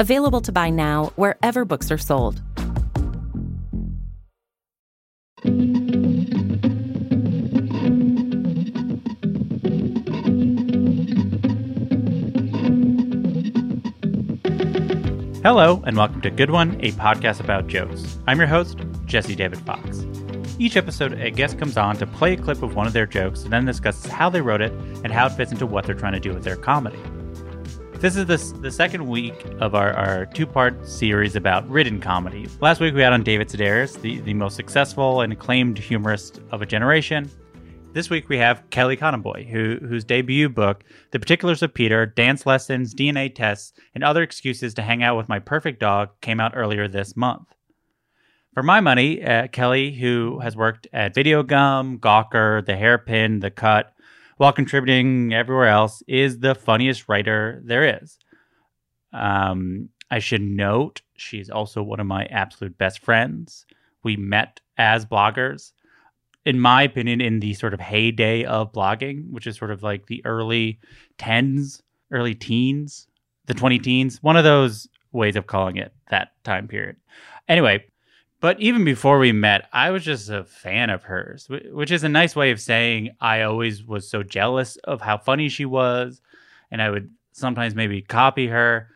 Available to buy now wherever books are sold. Hello, and welcome to Good One, a podcast about jokes. I'm your host, Jesse David Fox. Each episode, a guest comes on to play a clip of one of their jokes and then discusses how they wrote it and how it fits into what they're trying to do with their comedy. This is the, the second week of our, our two part series about written comedy. Last week we had on David Sedaris, the, the most successful and acclaimed humorist of a generation. This week we have Kelly Conaboy, who, whose debut book, The Particulars of Peter, Dance Lessons, DNA Tests, and Other Excuses to Hang Out with My Perfect Dog, came out earlier this month. For my money, uh, Kelly, who has worked at Video Gum, Gawker, The Hairpin, The Cut, while contributing everywhere else, is the funniest writer there is. Um, I should note she's also one of my absolute best friends. We met as bloggers in my opinion, in the sort of heyday of blogging, which is sort of like the early tens, early teens, the 20 teens, one of those ways of calling it that time period. Anyway, but even before we met, I was just a fan of hers, which is a nice way of saying I always was so jealous of how funny she was. And I would sometimes maybe copy her.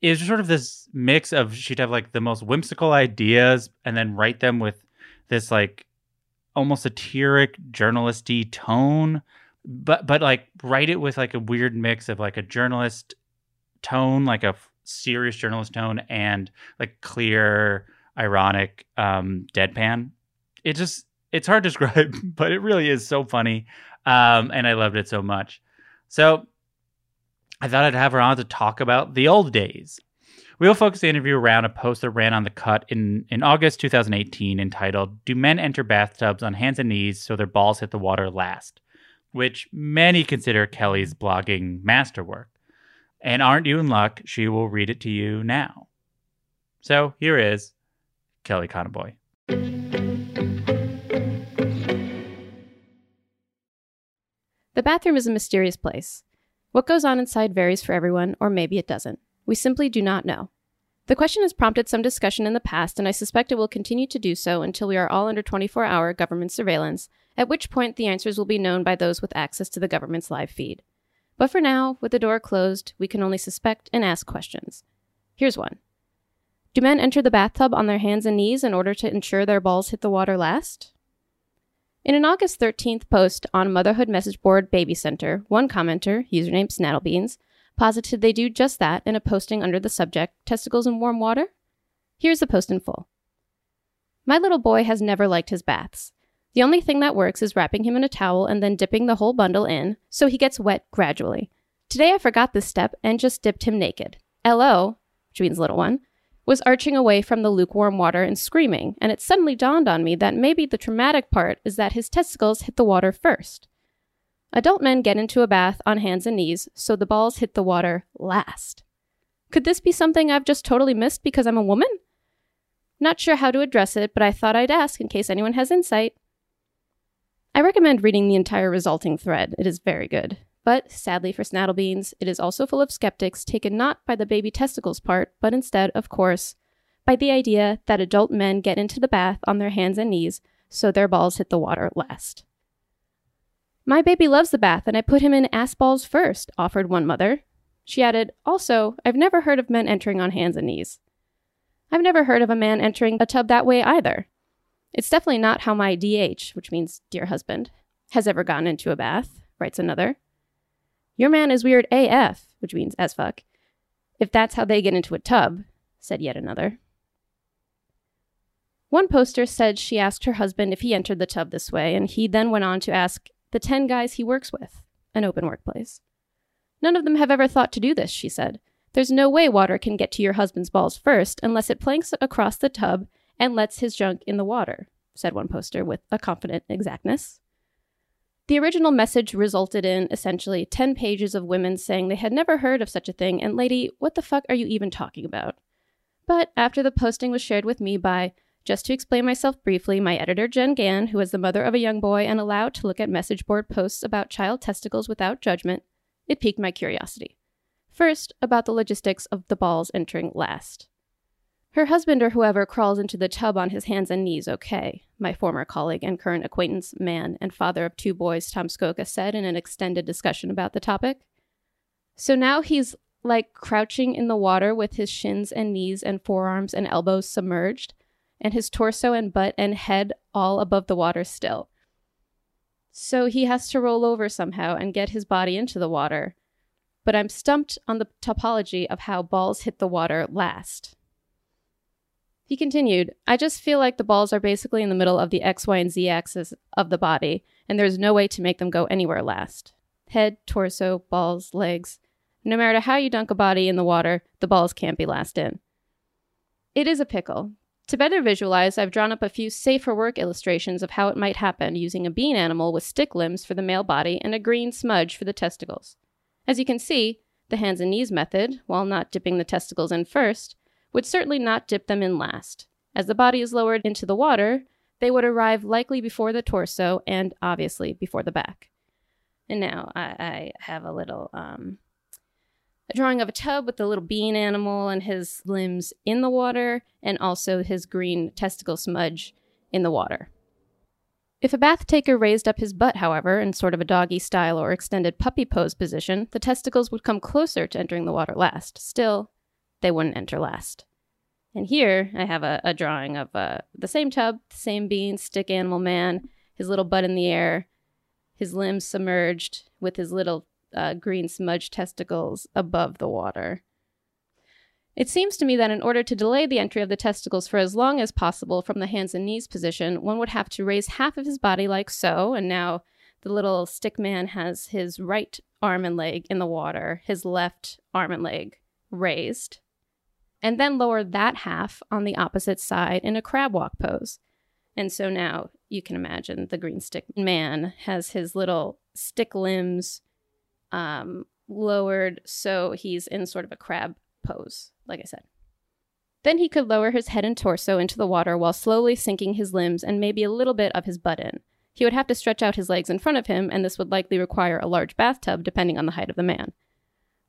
It was sort of this mix of she'd have like the most whimsical ideas and then write them with this like almost satiric journalisty tone but but like write it with like a weird mix of like a journalist tone like a serious journalist tone and like clear ironic um deadpan it just it's hard to describe but it really is so funny um and i loved it so much so i thought i'd have her on to talk about the old days We'll focus the interview around a post that ran on the cut in, in August 2018 entitled Do Men Enter Bathtubs on Hands and Knees So Their Balls Hit the Water Last? which many consider Kelly's blogging masterwork. And aren't you in luck? She will read it to you now. So here is Kelly Conaboy. The bathroom is a mysterious place. What goes on inside varies for everyone, or maybe it doesn't. We simply do not know. The question has prompted some discussion in the past, and I suspect it will continue to do so until we are all under 24 hour government surveillance, at which point the answers will be known by those with access to the government's live feed. But for now, with the door closed, we can only suspect and ask questions. Here's one Do men enter the bathtub on their hands and knees in order to ensure their balls hit the water last? In an August 13th post on motherhood message board Baby Center, one commenter, username Snattlebeans, posited they do just that in a posting under the subject Testicles in Warm Water? Here's the post in full. My little boy has never liked his baths. The only thing that works is wrapping him in a towel and then dipping the whole bundle in so he gets wet gradually. Today I forgot this step and just dipped him naked. LO, which means little one, was arching away from the lukewarm water and screaming, and it suddenly dawned on me that maybe the traumatic part is that his testicles hit the water first. Adult men get into a bath on hands and knees, so the balls hit the water last. Could this be something I've just totally missed because I'm a woman? Not sure how to address it, but I thought I'd ask in case anyone has insight. I recommend reading the entire resulting thread. It is very good. But sadly for Snattlebeans, it is also full of skeptics taken not by the baby testicles part, but instead, of course, by the idea that adult men get into the bath on their hands and knees so their balls hit the water last. My baby loves the bath and I put him in ass balls first, offered one mother. She added, Also, I've never heard of men entering on hands and knees. I've never heard of a man entering a tub that way either. It's definitely not how my DH, which means dear husband, has ever gotten into a bath, writes another. Your man is weird AF, which means as fuck, if that's how they get into a tub, said yet another. One poster said she asked her husband if he entered the tub this way, and he then went on to ask the 10 guys he works with, an open workplace. None of them have ever thought to do this, she said. There's no way water can get to your husband's balls first unless it planks across the tub and lets his junk in the water, said one poster with a confident exactness. The original message resulted in essentially 10 pages of women saying they had never heard of such a thing, and lady, what the fuck are you even talking about? But after the posting was shared with me by just to explain myself briefly, my editor, Jen Gann, who is the mother of a young boy and allowed to look at message board posts about child testicles without judgment, it piqued my curiosity. First, about the logistics of the balls entering last. Her husband or whoever crawls into the tub on his hands and knees, okay, my former colleague and current acquaintance, man, and father of two boys, Tom Scocca, said in an extended discussion about the topic. So now he's like crouching in the water with his shins and knees and forearms and elbows submerged, and his torso and butt and head all above the water still. So he has to roll over somehow and get his body into the water. But I'm stumped on the topology of how balls hit the water last. He continued, I just feel like the balls are basically in the middle of the X, Y, and Z axis of the body, and there's no way to make them go anywhere last. Head, torso, balls, legs. No matter how you dunk a body in the water, the balls can't be last in. It is a pickle, to better visualize, I've drawn up a few safer work illustrations of how it might happen using a bean animal with stick limbs for the male body and a green smudge for the testicles. As you can see, the hands and knees method, while not dipping the testicles in first, would certainly not dip them in last. As the body is lowered into the water, they would arrive likely before the torso and obviously before the back. And now I, I have a little um, a drawing of a tub with the little bean animal and his limbs in the water, and also his green testicle smudge in the water. If a bath taker raised up his butt, however, in sort of a doggy style or extended puppy pose position, the testicles would come closer to entering the water last. Still, they wouldn't enter last. And here I have a, a drawing of uh, the same tub, the same bean, stick animal man, his little butt in the air, his limbs submerged, with his little uh, green smudge testicles above the water. It seems to me that in order to delay the entry of the testicles for as long as possible from the hands and knees position, one would have to raise half of his body like so, and now the little stick man has his right arm and leg in the water, his left arm and leg raised, and then lower that half on the opposite side in a crab walk pose. And so now you can imagine the green stick man has his little stick limbs um, lowered so he's in sort of a crab pose, like I said. Then he could lower his head and torso into the water while slowly sinking his limbs and maybe a little bit of his butt in. He would have to stretch out his legs in front of him, and this would likely require a large bathtub depending on the height of the man,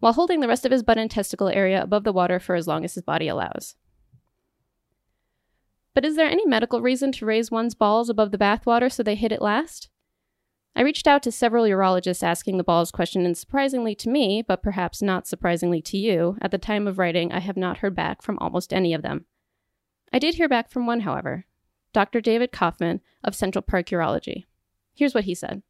while holding the rest of his butt and testicle area above the water for as long as his body allows. But is there any medical reason to raise one's balls above the bathwater so they hit it last? I reached out to several urologists asking the balls question, and surprisingly to me, but perhaps not surprisingly to you, at the time of writing, I have not heard back from almost any of them. I did hear back from one, however, Dr. David Kaufman of Central Park Urology. Here's what he said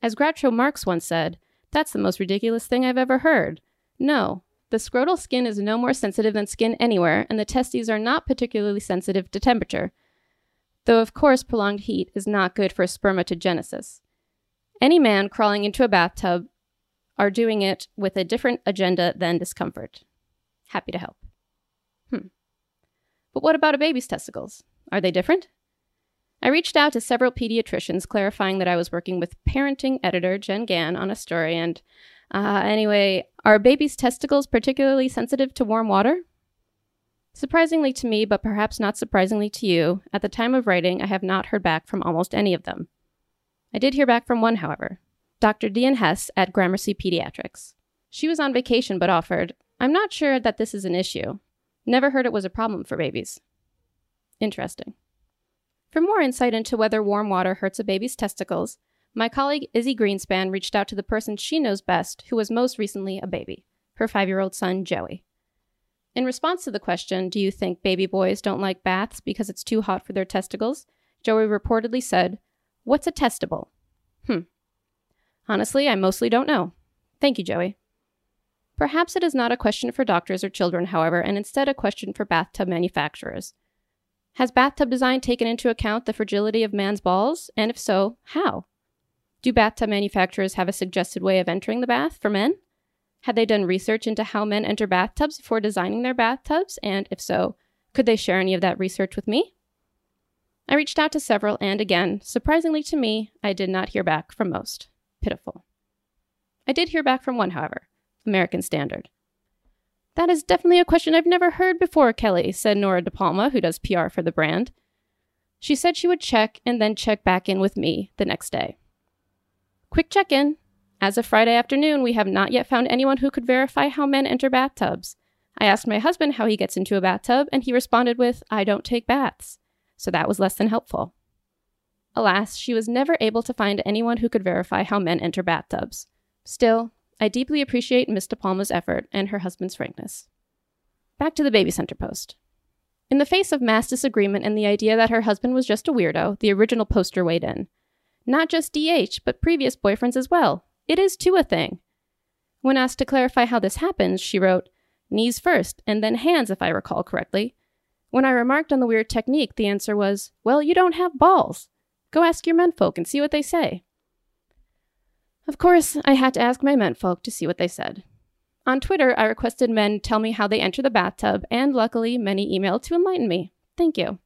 As Groucho Marx once said, that's the most ridiculous thing I've ever heard. No, the scrotal skin is no more sensitive than skin anywhere, and the testes are not particularly sensitive to temperature though of course prolonged heat is not good for spermatogenesis. Any man crawling into a bathtub are doing it with a different agenda than discomfort. Happy to help. Hmm. But what about a baby's testicles? Are they different? I reached out to several pediatricians clarifying that I was working with parenting editor Jen Gann on a story, and uh, anyway, are babies' testicles particularly sensitive to warm water? Surprisingly to me, but perhaps not surprisingly to you, at the time of writing, I have not heard back from almost any of them. I did hear back from one, however, Dr. Dean Hess at Gramercy Pediatrics. She was on vacation but offered, I'm not sure that this is an issue. Never heard it was a problem for babies. Interesting. For more insight into whether warm water hurts a baby's testicles, my colleague Izzy Grinspan reached out to the person she knows best, who was most recently a baby, her five year old son, Joey. In response to the question, Do you think baby boys don't like baths because it's too hot for their testicles? Joey reportedly said, What's a testable? Hmm. Honestly, I mostly don't know. Thank you, Joey. Perhaps it is not a question for doctors or children, however, and instead a question for bathtub manufacturers. Has bathtub design taken into account the fragility of man's balls? And if so, how? Do bathtub manufacturers have a suggested way of entering the bath for men? Had they done research into how men enter bathtubs before designing their bathtubs? And if so, could they share any of that research with me? I reached out to several, and again, surprisingly to me, I did not hear back from most. Pitiful. I did hear back from one, however American Standard. That is definitely a question I've never heard before, Kelly, said Nora De Palma, who does PR for the brand. She said she would check and then check back in with me the next day. Quick check in. As of Friday afternoon, we have not yet found anyone who could verify how men enter bathtubs. I asked my husband how he gets into a bathtub, and he responded with, I don't take baths so that was less than helpful. Alas, she was never able to find anyone who could verify how men enter bathtubs. Still, I deeply appreciate Miss De Palma's effort and her husband's frankness. Back to the baby center post. In the face of mass disagreement and the idea that her husband was just a weirdo, the original poster weighed in. Not just DH, but previous boyfriends as well. It is too a thing. When asked to clarify how this happens, she wrote, Knees first, and then hands, if I recall correctly. When I remarked on the weird technique, the answer was, Well, you don't have balls. Go ask your menfolk and see what they say. Of course, I had to ask my menfolk to see what they said. On Twitter, I requested men tell me how they enter the bathtub, and luckily, many emailed to enlighten me. Thank you.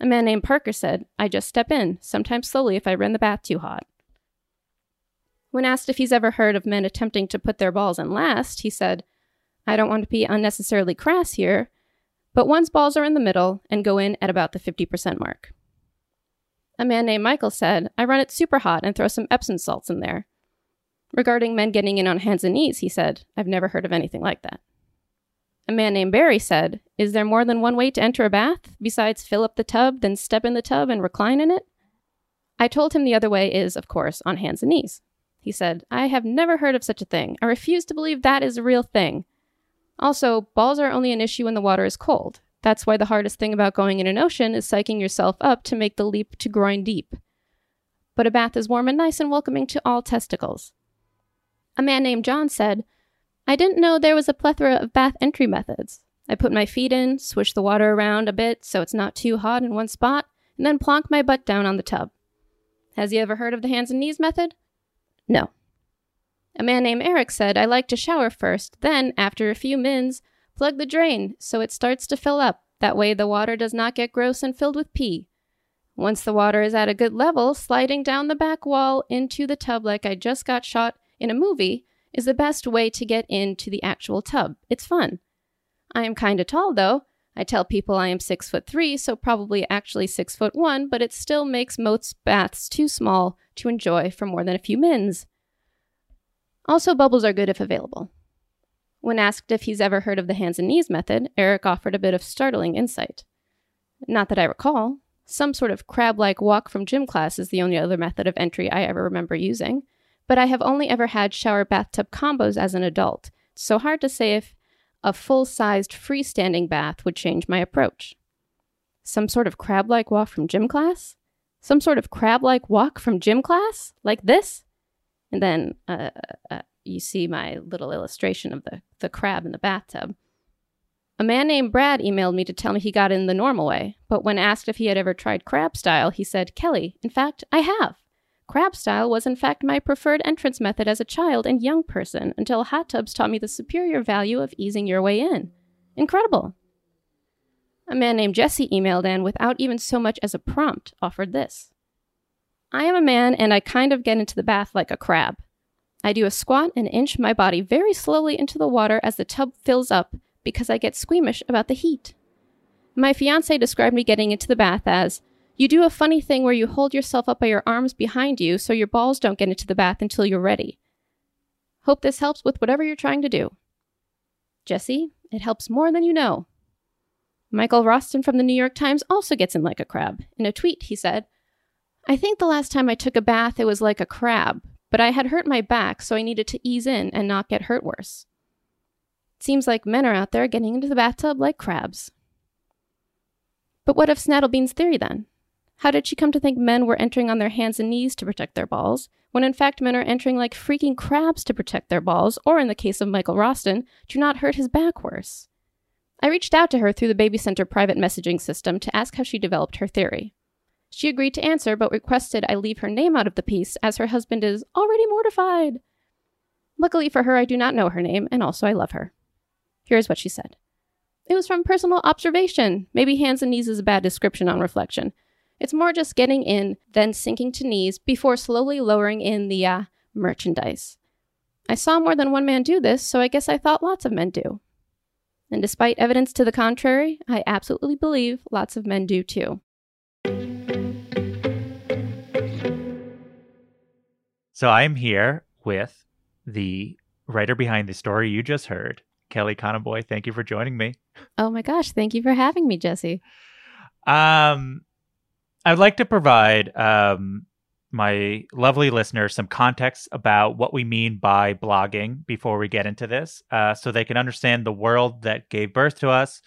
A man named Parker said, I just step in, sometimes slowly if I run the bath too hot. When asked if he's ever heard of men attempting to put their balls in last, he said, I don't want to be unnecessarily crass here, but one's balls are in the middle and go in at about the 50% mark. A man named Michael said, I run it super hot and throw some Epsom salts in there. Regarding men getting in on hands and knees, he said, I've never heard of anything like that. A man named Barry said, Is there more than one way to enter a bath besides fill up the tub, then step in the tub and recline in it? I told him the other way is, of course, on hands and knees. He said, I have never heard of such a thing. I refuse to believe that is a real thing. Also, balls are only an issue when the water is cold. That's why the hardest thing about going in an ocean is psyching yourself up to make the leap to groin deep. But a bath is warm and nice and welcoming to all testicles. A man named John said, I didn't know there was a plethora of bath entry methods. I put my feet in, swish the water around a bit so it's not too hot in one spot, and then plonk my butt down on the tub. Has he ever heard of the hands and knees method? No. A man named Eric said, I like to shower first, then, after a few mins, plug the drain so it starts to fill up. That way the water does not get gross and filled with pee. Once the water is at a good level, sliding down the back wall into the tub like I just got shot in a movie is the best way to get into the actual tub. It's fun. I am kinda tall though. I tell people I am six foot three, so probably actually six foot one, but it still makes most baths too small to enjoy for more than a few mins. Also, bubbles are good if available. When asked if he's ever heard of the hands and knees method, Eric offered a bit of startling insight. Not that I recall. Some sort of crab like walk from gym class is the only other method of entry I ever remember using, but I have only ever had shower bathtub combos as an adult, so hard to say if a full sized freestanding bath would change my approach. Some sort of crab like walk from gym class? Some sort of crab like walk from gym class? Like this? And then uh, uh, you see my little illustration of the, the crab in the bathtub. A man named Brad emailed me to tell me he got in the normal way, but when asked if he had ever tried crab style, he said, Kelly, in fact, I have. Crab style was in fact my preferred entrance method as a child and young person until hot tubs taught me the superior value of easing your way in. Incredible. A man named Jesse emailed and, without even so much as a prompt, offered this I am a man and I kind of get into the bath like a crab. I do a squat and inch my body very slowly into the water as the tub fills up because I get squeamish about the heat. My fiance described me getting into the bath as you do a funny thing where you hold yourself up by your arms behind you so your balls don't get into the bath until you're ready. Hope this helps with whatever you're trying to do. Jesse, it helps more than you know. Michael Roston from the New York Times also gets in like a crab. In a tweet, he said, I think the last time I took a bath, it was like a crab, but I had hurt my back, so I needed to ease in and not get hurt worse. It Seems like men are out there getting into the bathtub like crabs. But what of Snattlebean's theory then? How did she come to think men were entering on their hands and knees to protect their balls, when in fact men are entering like freaking crabs to protect their balls, or in the case of Michael Roston, to not hurt his back worse? I reached out to her through the Baby Center private messaging system to ask how she developed her theory. She agreed to answer, but requested I leave her name out of the piece as her husband is already mortified. Luckily for her, I do not know her name, and also I love her. Here's what she said It was from personal observation. Maybe hands and knees is a bad description on reflection. It's more just getting in, then sinking to knees before slowly lowering in the uh, merchandise. I saw more than one man do this, so I guess I thought lots of men do. And despite evidence to the contrary, I absolutely believe lots of men do too. So I'm here with the writer behind the story you just heard, Kelly Conaboy. Thank you for joining me. Oh my gosh, thank you for having me, Jesse. Um, I'd like to provide um, my lovely listeners some context about what we mean by blogging before we get into this, uh, so they can understand the world that gave birth to us.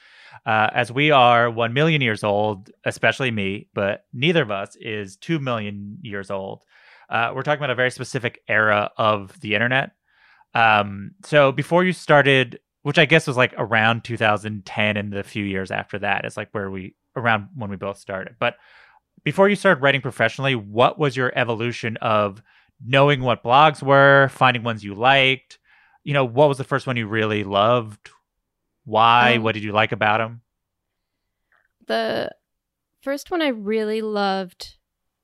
Uh, as we are 1 million years old, especially me, but neither of us is 2 million years old. Uh, we're talking about a very specific era of the internet. Um, so before you started, which I guess was like around 2010 and the few years after that, it's like where we, around when we both started. But before you started writing professionally, what was your evolution of knowing what blogs were, finding ones you liked? You know, what was the first one you really loved? Why? Um, what did you like about them? The first one I really loved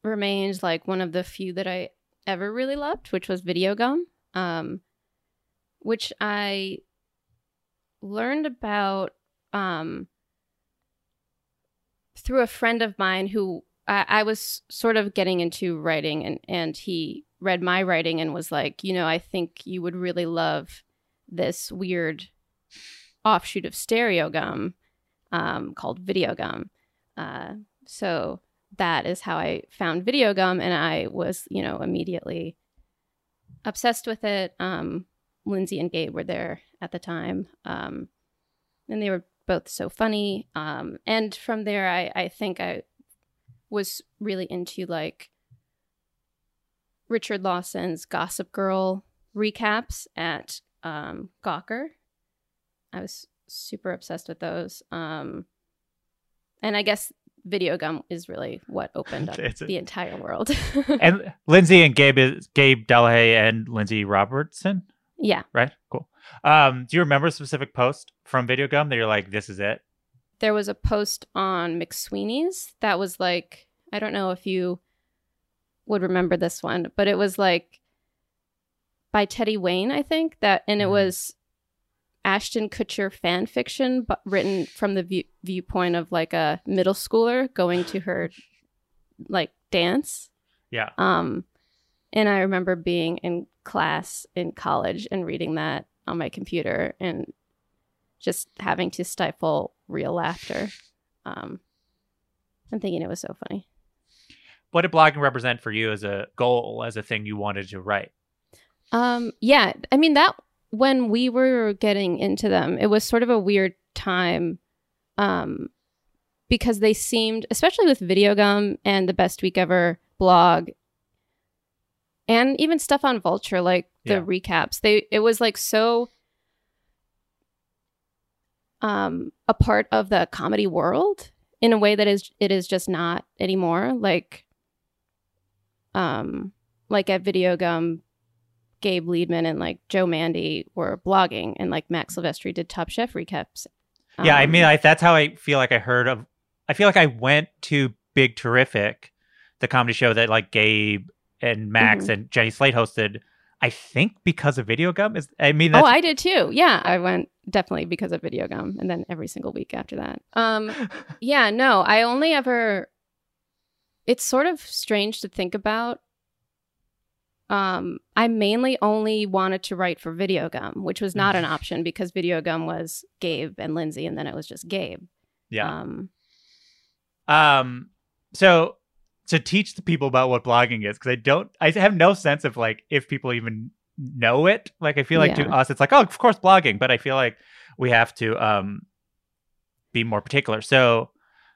remains like one of the few that I ever really loved, which was Video Gum, um, which I learned about um, through a friend of mine who I, I was sort of getting into writing, and and he read my writing and was like, you know, I think you would really love this weird offshoot of Stereo Gum um, called Video Gum. Uh, so that is how I found Video Gum, and I was, you know, immediately obsessed with it. Um, Lindsay and Gabe were there at the time, um, and they were both so funny. Um, and from there, I, I think I was really into like Richard Lawson's Gossip Girl recaps at um, Gawker. I was super obsessed with those. Um, and I guess Video Gum is really what opened up the entire world. and Lindsay and Gabe is Gabe Delahaye and Lindsay Robertson, yeah, right? Cool. Um, do you remember a specific post from Video Gum that you're like, this is it? There was a post on McSweeney's that was like, I don't know if you would remember this one, but it was like by Teddy Wayne, I think that, and it Mhm. was Ashton Kutcher fan fiction, but written from the view- viewpoint of like a middle schooler going to her like dance. Yeah. Um, and I remember being in class in college and reading that on my computer and just having to stifle real laughter. Um, and thinking it was so funny. What did blogging represent for you as a goal, as a thing you wanted to write? Um, yeah, I mean that when we were getting into them, it was sort of a weird time, um, because they seemed, especially with Video Gum and the Best Week Ever blog, and even stuff on Vulture, like the Yeah. recaps. They it was like so um a part of the comedy world in a way that is it is just not anymore. Like um like at Video Gum, Gabe Liedman and like Joe Mande were blogging, and like Max Silvestri did Top Chef recaps. yeah, I Um, mean, I, that's how I feel like I heard of. I feel like I went to Big Terrific, the comedy show that like Gabe and Max Mhm. and Jenny Slate hosted. I think because of Video Gum is. I mean, oh, I did too. Yeah, I went definitely because of Video Gum, and then every single week after that. Um, yeah, no, I only ever. It's sort of strange to think about. Um, I mainly only wanted to write for Video Gum, which was not an option because Video Gum was Gabe and Lindsay, and then it was just Gabe. yeah. Um, Um, so to teach the people about what blogging is because I don't I have no sense of like if people even know it. Like I feel like to us it's like, oh, of course blogging, but I feel like we have to um be more particular. So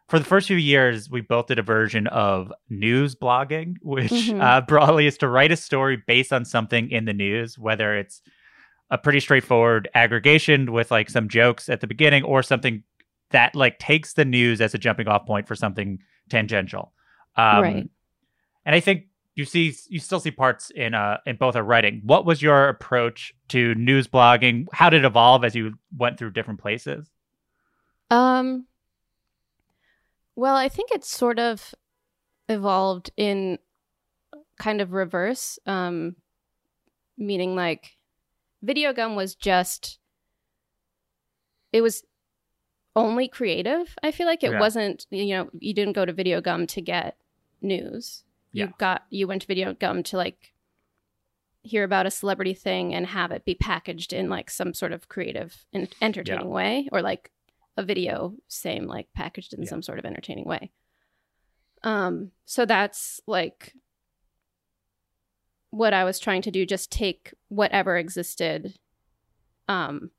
for the first few years, we both did a version of news blogging, which Mhm. uh, broadly is to write a story based on something in the news, whether it's a pretty straightforward aggregation with like some jokes at the beginning or something that like takes the news as a jumping off point for something tangential. Um, Right. And I think you see you still see parts in uh in both our writing. What was your approach to news blogging? How did it evolve as you went through different places? Um well, I think it's sort of evolved in kind of reverse um meaning like video gum was just it was only creative. I feel like it Yeah. wasn't, you know, you didn't go to video gum to get news. Yeah. You got you went to video gum to like hear about a celebrity thing and have it be packaged in like some sort of creative and entertaining way or like a video same like packaged in Yeah. some sort of entertaining way um so that's like what i was trying to do just take whatever existed um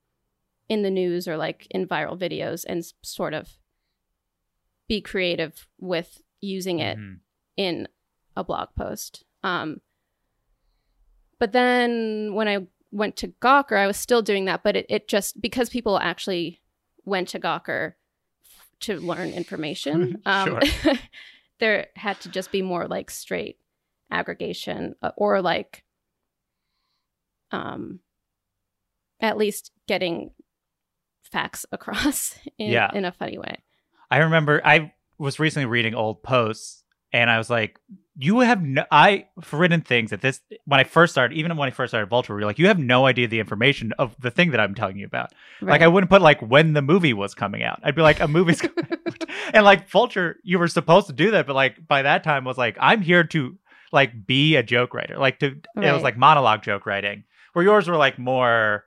in the news or like in viral videos and sort of be creative with using it Mhm. In a blog post. Um, but then when I went to Gawker, I was still doing that, but it, it just because people actually went to Gawker f- to learn information, um, there had to just be more like straight aggregation uh, or like um at least getting facts across in, Yeah. in a funny way. I remember I was recently reading old posts and I was like, you have no, I, for written things that this, when I first started, even when I first started Vulture, you're like, you have no idea the information of the thing that I'm telling you about. Like, I wouldn't put like when the movie was coming out. I'd be like, a movie's coming out. And like Vulture, you were supposed to do that. But like by that time was like, I'm here to like be a joke writer. Like to, it was like monologue joke writing where yours were like more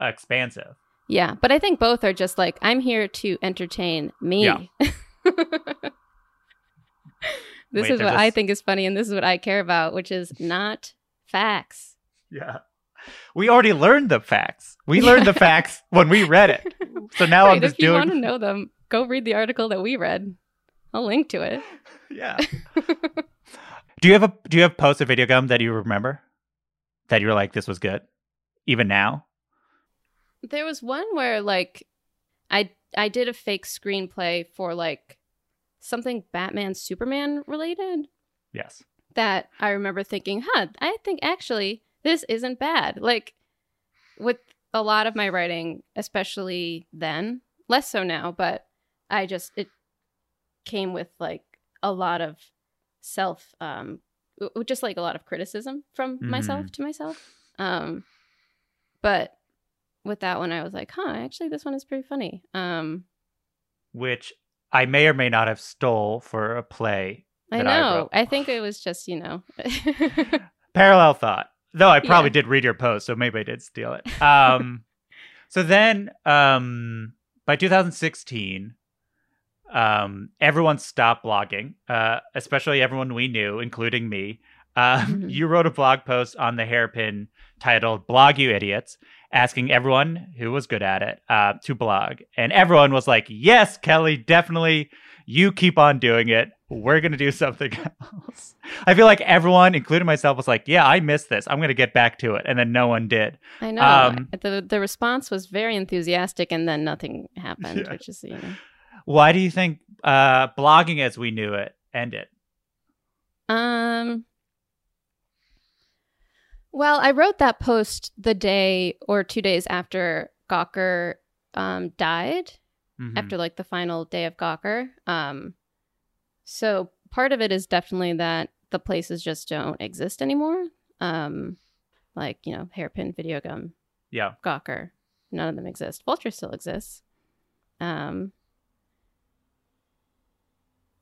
expansive. Yeah, but I think both are just like I'm here to entertain me. Yeah. this Wait, is what I think is funny and this is what I care about, which is not facts. Yeah. We already learned the facts. We learned the facts when we read it. So now I'm Right, just if you doing want to know them, go read the article that we read. I'll link to it. Yeah. do you have a do you have posts of video gum that you remember? That you were like, this was good? Even now? There was one where like I I did a fake screenplay for like something Batman Superman related Yes. that I remember thinking, huh, I think actually this isn't bad. Like with a lot of my writing, especially then, less so now, but I just it came with like a lot of self um just like a lot of criticism from myself to myself. Um but with that one I was like, huh, actually this one is pretty funny. Um Which I may or may not have stole for a play. I that I know. I think it was just, you know. Parallel thought. Though I probably Yeah. did read your post, so maybe I did steal it. Um so then um by 2016 um everyone stopped blogging, uh especially everyone we knew, including me. Um, Mhm. you wrote a blog post on the hairpin titled Blog You Idiots, asking everyone who was good at it uh, to blog. And everyone was like, Yes, Kelly, definitely. You keep on doing it. We're going to do something else. I feel like everyone, including myself, was like, Yeah, I missed this. I'm going to get back to it. And then no one did. I know. Um, the the response was very enthusiastic and then nothing happened, Yeah. which is, you know. Why do you think uh, blogging as we knew it ended? Um Well, I wrote that post the day or 2 days after Gawker um died. Mhm. after like the final day of Gawker. Um, so part of it is definitely that the places just don't exist anymore. Um, like you know, hairpin, video gum, yeah. Gawker, none of them exist. Vulture still exists. Um,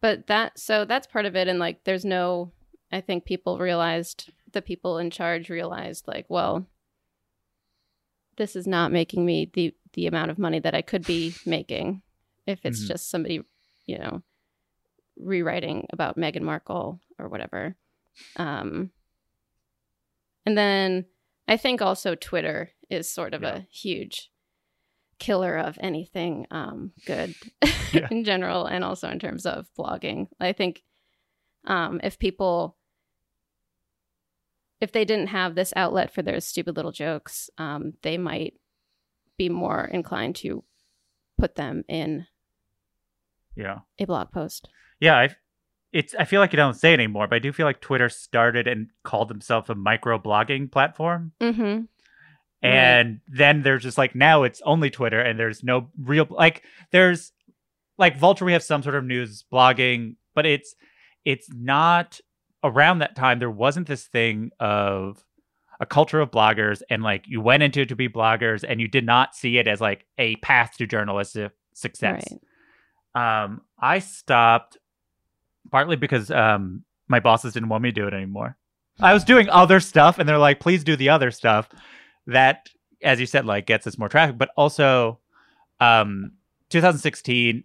but that so that's part of it, and like there's no. I think people realized the people in charge realized like, well, this is not making me the the amount of money that I could be making if it's Mhm. just somebody, you know, rewriting about Meghan Markle or whatever. Um, and then I think also Twitter is sort of Yeah. a huge killer of anything um, good Yeah. in general, and also in terms of blogging. I think um, if people, if they didn't have this outlet for their stupid little jokes, um, they might be more inclined to put them in Yeah. a blog post. Yeah, I it's I feel like you don't say it anymore, but I do feel like Twitter started and called themselves a micro blogging platform. Mm-hmm. And then there's just like now it's only Twitter and there's no real like there's like Vulture we have some sort of news blogging, but it's it's not around that time there wasn't this thing of a culture of bloggers and like you went into it to be bloggers and you did not see it as like a path to journalistic success. Right. um i stopped partly because um my bosses didn't want me to do it anymore. I was doing other stuff and they're like please do the other stuff. That as you said like gets us more traffic but also um 2016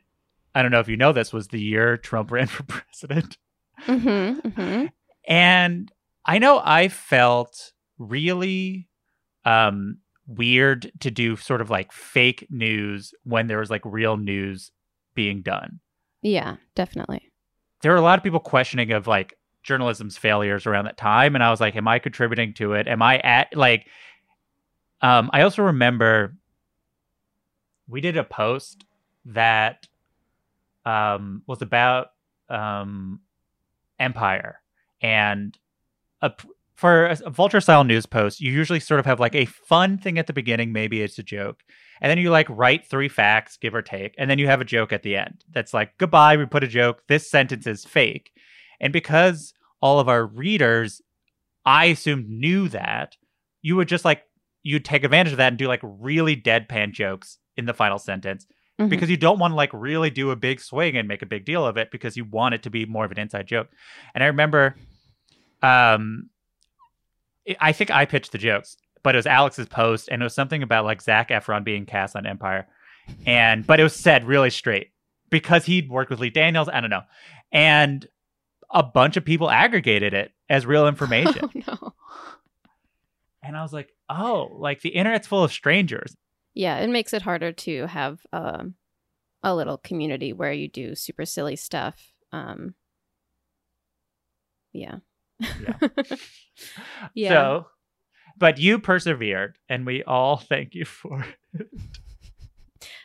i don't know if you know this was the year trump ran for president Mm-hmm. Mm-hmm. and I know I felt really um weird to do sort of like fake news when there was like real news being done. Yeah, definitely. There were a lot of people questioning of like journalism's failures around that time and I was like am I contributing to it? Am I at like um I also remember we did a post that um was about um Empire and a, for a, a vulture style news post, you usually sort of have like a fun thing at the beginning, maybe it's a joke, and then you like write three facts, give or take, and then you have a joke at the end that's like goodbye. We put a joke. This sentence is fake, and because all of our readers, I assumed knew that, you would just like you'd take advantage of that and do like really deadpan jokes in the final sentence Mhm. because you don't want to like really do a big swing and make a big deal of it because you want it to be more of an inside joke. And I remember, um, I- I think I pitched the jokes, but it was Alex's post, and it was something about like Zac Efron being cast on Empire, and but it was said really straight because he'd worked with Lee Daniels. I don't know, and a bunch of people aggregated it as real information. Oh no. and I was like, oh, like the internet's full of strangers. Yeah, it makes it harder to have um, a little community where you do super silly stuff. Um, yeah. Yeah. Yeah. So, but you persevered, and we all thank you for it.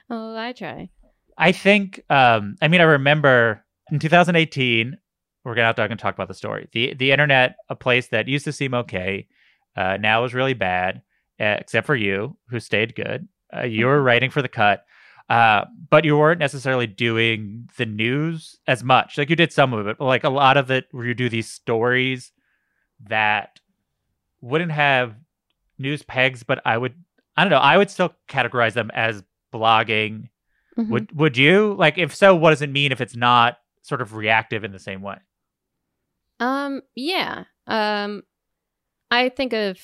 oh, I try. I think, um, I mean, I remember in 2018, we're gonna have to talk about the story. The the internet, a place that used to seem okay, uh, now is really bad, except for you, who stayed good. Uh, you were writing for the cut, uh, but you weren't necessarily doing the news as much. Like you did some of it, but like a lot of it, where you do these stories that wouldn't have news pegs, but I would, I don't know, I would still categorize them as blogging. Mhm. Would would you like? If so, what does it mean if it's not sort of reactive in the same way? Um, yeah. Um, I think of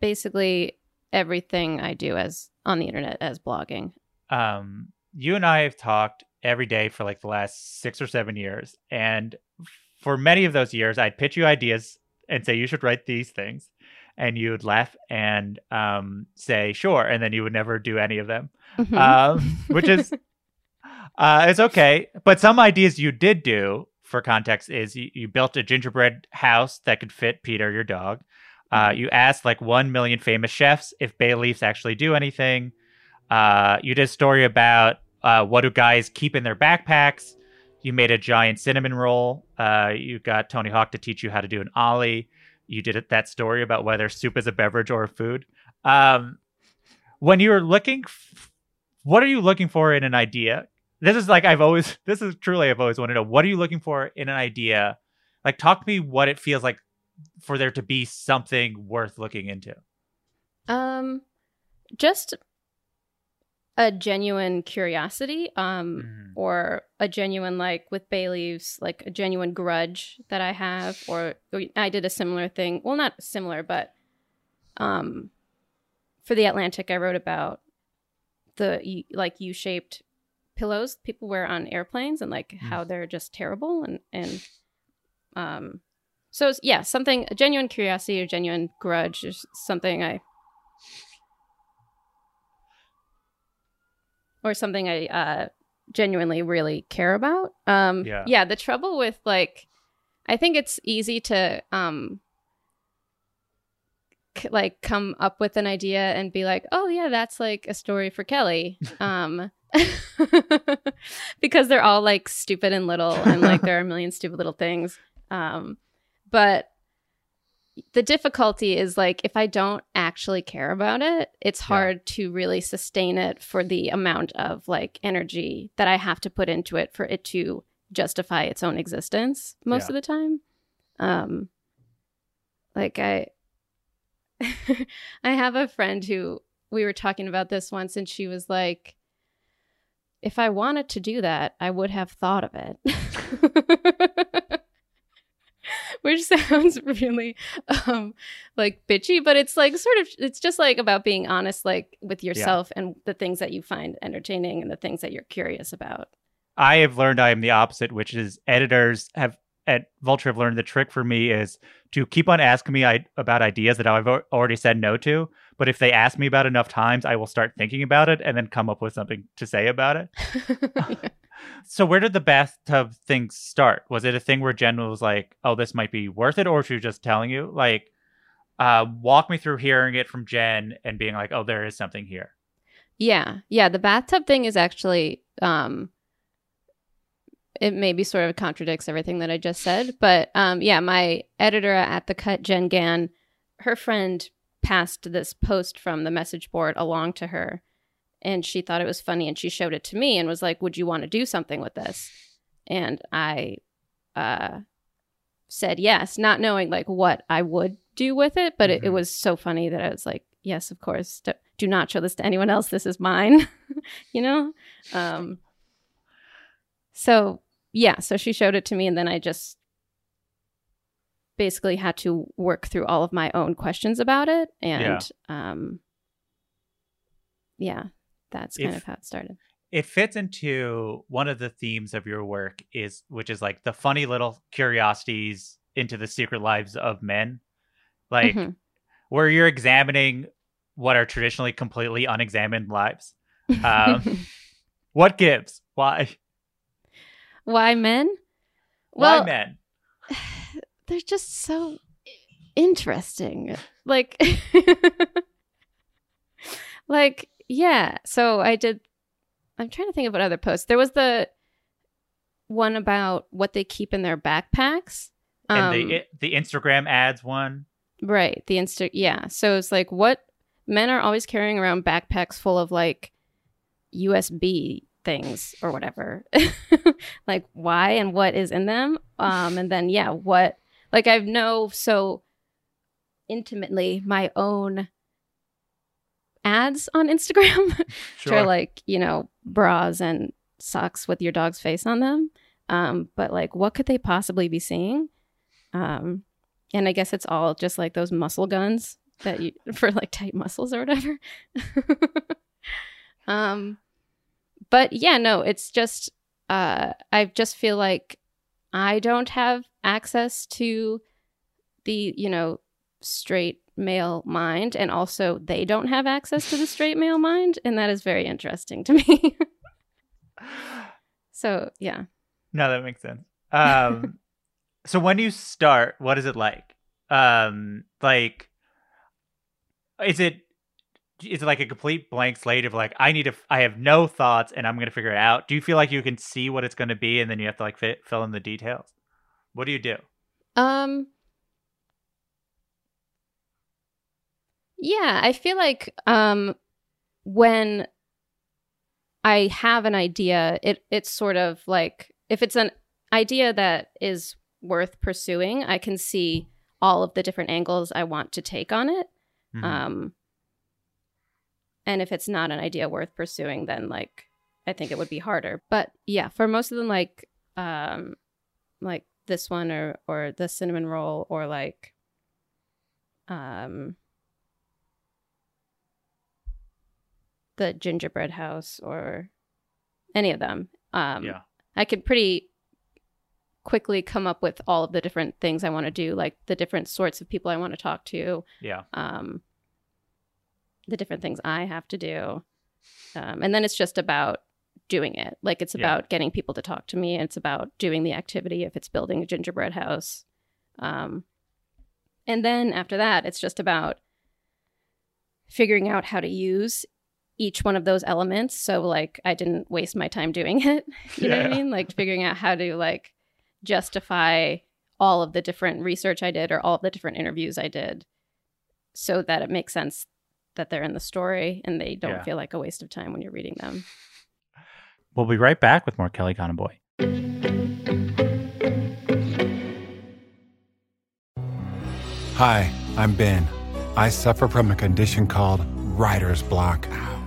basically everything I do as on the internet as blogging. um, you and I have talked every day for like the last six or seven years. And for many of those years, I'd pitch you ideas and say, you should write these things. And you would laugh and um, say, sure. And then you would never do any of them, Mhm. um, which is, uh, it's okay. But some ideas you did do, for context, is you, you built a gingerbread house that could fit Peter, your dog. Uh, you asked like 1 million famous chefs if bay leaves actually do anything. Uh, you did a story about uh, what do guys keep in their backpacks. You made a giant cinnamon roll. Uh, you got Tony Hawk to teach you how to do an ollie. You did that story about whether soup is a beverage or a food. Um, when you're looking, f- what are you looking for in an idea? This is like I've always. This is truly I've always wanted to know. What are you looking for in an idea? Like, talk to me what it feels like for there to be something worth looking into. Um, just a genuine curiosity, um, Mhm. or a genuine like with bay leaves, like a genuine grudge that I have, or, or I did a similar thing. Well, not similar, but um, for the Atlantic, I wrote about the like U-shaped pillows people wear on airplanes and like how they're just terrible and and um so yeah something a genuine curiosity or genuine grudge is something i or something i uh genuinely really care about. Um Yeah. yeah the trouble with like i think it's easy to um c- like come up with an idea and be like oh yeah that's like a story for kelly. Um because they're all like stupid and little and like there are a million stupid little things. Um but the difficulty is like if i don't actually care about it it's Yeah. hard to really sustain it for the amount of like energy that i have to put into it for it to justify its own existence most Yeah. of the time um like i i have a friend who we were talking about this once and she was like if i wanted to do that i would have thought of it which sounds really um like bitchy but it's like sort of it's just like about being honest like with yourself and the things that you find entertaining and the things that you're curious about I have learned I am the opposite, which is editors have at Vulture have learned the trick for me is to keep on asking me I, about ideas that I've al- already said no to. But if they ask me about enough times, I will start thinking about it and then come up with something to say about it. So where did the bathtub thing start? Was it a thing where Jen was like, "Oh, this might be worth it," or she was just telling you? Like, uh, walk me through hearing it from Jen and being like, "Oh, there is something here." Yeah. Yeah. The bathtub thing is actually, um, it maybe sort of contradicts everything that I just said. But um, yeah, my editor at the cut, Jen Gann, her friend passed this post from the message board along to her. And she thought it was funny and she showed it to me and was like, Would you want to do something with this? And I uh, said yes, not knowing like what I would do with it. But it, it Mhm. was so funny that I was like, Yes, of course. D- do not show this to anyone else. This is mine, you know? Um, so, yeah, so she showed it to me, and then I just basically had to work through all of my own questions about it. And, um, yeah, that's kind If- of how it started. it fits into one of the themes of your work is which is like the funny little curiosities into the secret lives of men like Mhm. where you're examining what are traditionally completely unexamined lives um, what gives why Why men? why Well, men they're just so interesting. Like, like, yeah. So I did. I'm trying to think of what other posts. There was the one about what they keep in their backpacks. and Um, the the instagram ads one Right. The insta yeah. So it's like what men are always carrying around backpacks full of like USB things or whatever. like why and what is in them? Um and then yeah, what like I know so intimately my own ads on Instagram which are like, you know, bras and socks with your dog's face on them. Um, but like what could they possibly be seeing? Um, and I guess it's all just like those muscle guns that you for like tight muscles or whatever. um, but yeah, no, it's just uh, I just feel like I don't have access to the you know straight male mind, and also they don't have access to the straight male mind, and that is very interesting to me. so yeah. no that makes sense. Um so when you start? What is it like? Um like is it is it like a complete blank slate of like i need to i have no thoughts and i'm gonna figure it out? Do you feel like you can see what it's gonna be and then you have to like fit, fill in the details? What do you do? Um Yeah, I feel like um when I have an idea, it it's sort of like if it's an idea that is worth pursuing, I can see all of the different angles I want to take on it. Mhm. Um and if it's not an idea worth pursuing, then like I think it would be harder. But yeah, for most of them like um like this one or or the cinnamon roll or like um the gingerbread house or any of them. Um, yeah. I could pretty quickly come up with all of the different things I want to do, like the different sorts of people I want to talk to, Yeah. um, the different things I have to do. Um, and then it's just about doing it. Like it's Yeah. about getting people to talk to me. and It's about doing the activity if it's building a gingerbread house. Um, and then after that, it's just about figuring out how to use each one of those elements. So like I didn't waste my time doing it. you know what I mean? Like figuring out how to like justify all of the different research I did or all of the different interviews I did so that it makes sense that they're in the story and they don't Yeah. feel like a waste of time when you're reading them. We'll be right back with more Kelly Conaboy. Hi, I'm Ben. I suffer from a condition called writer's block.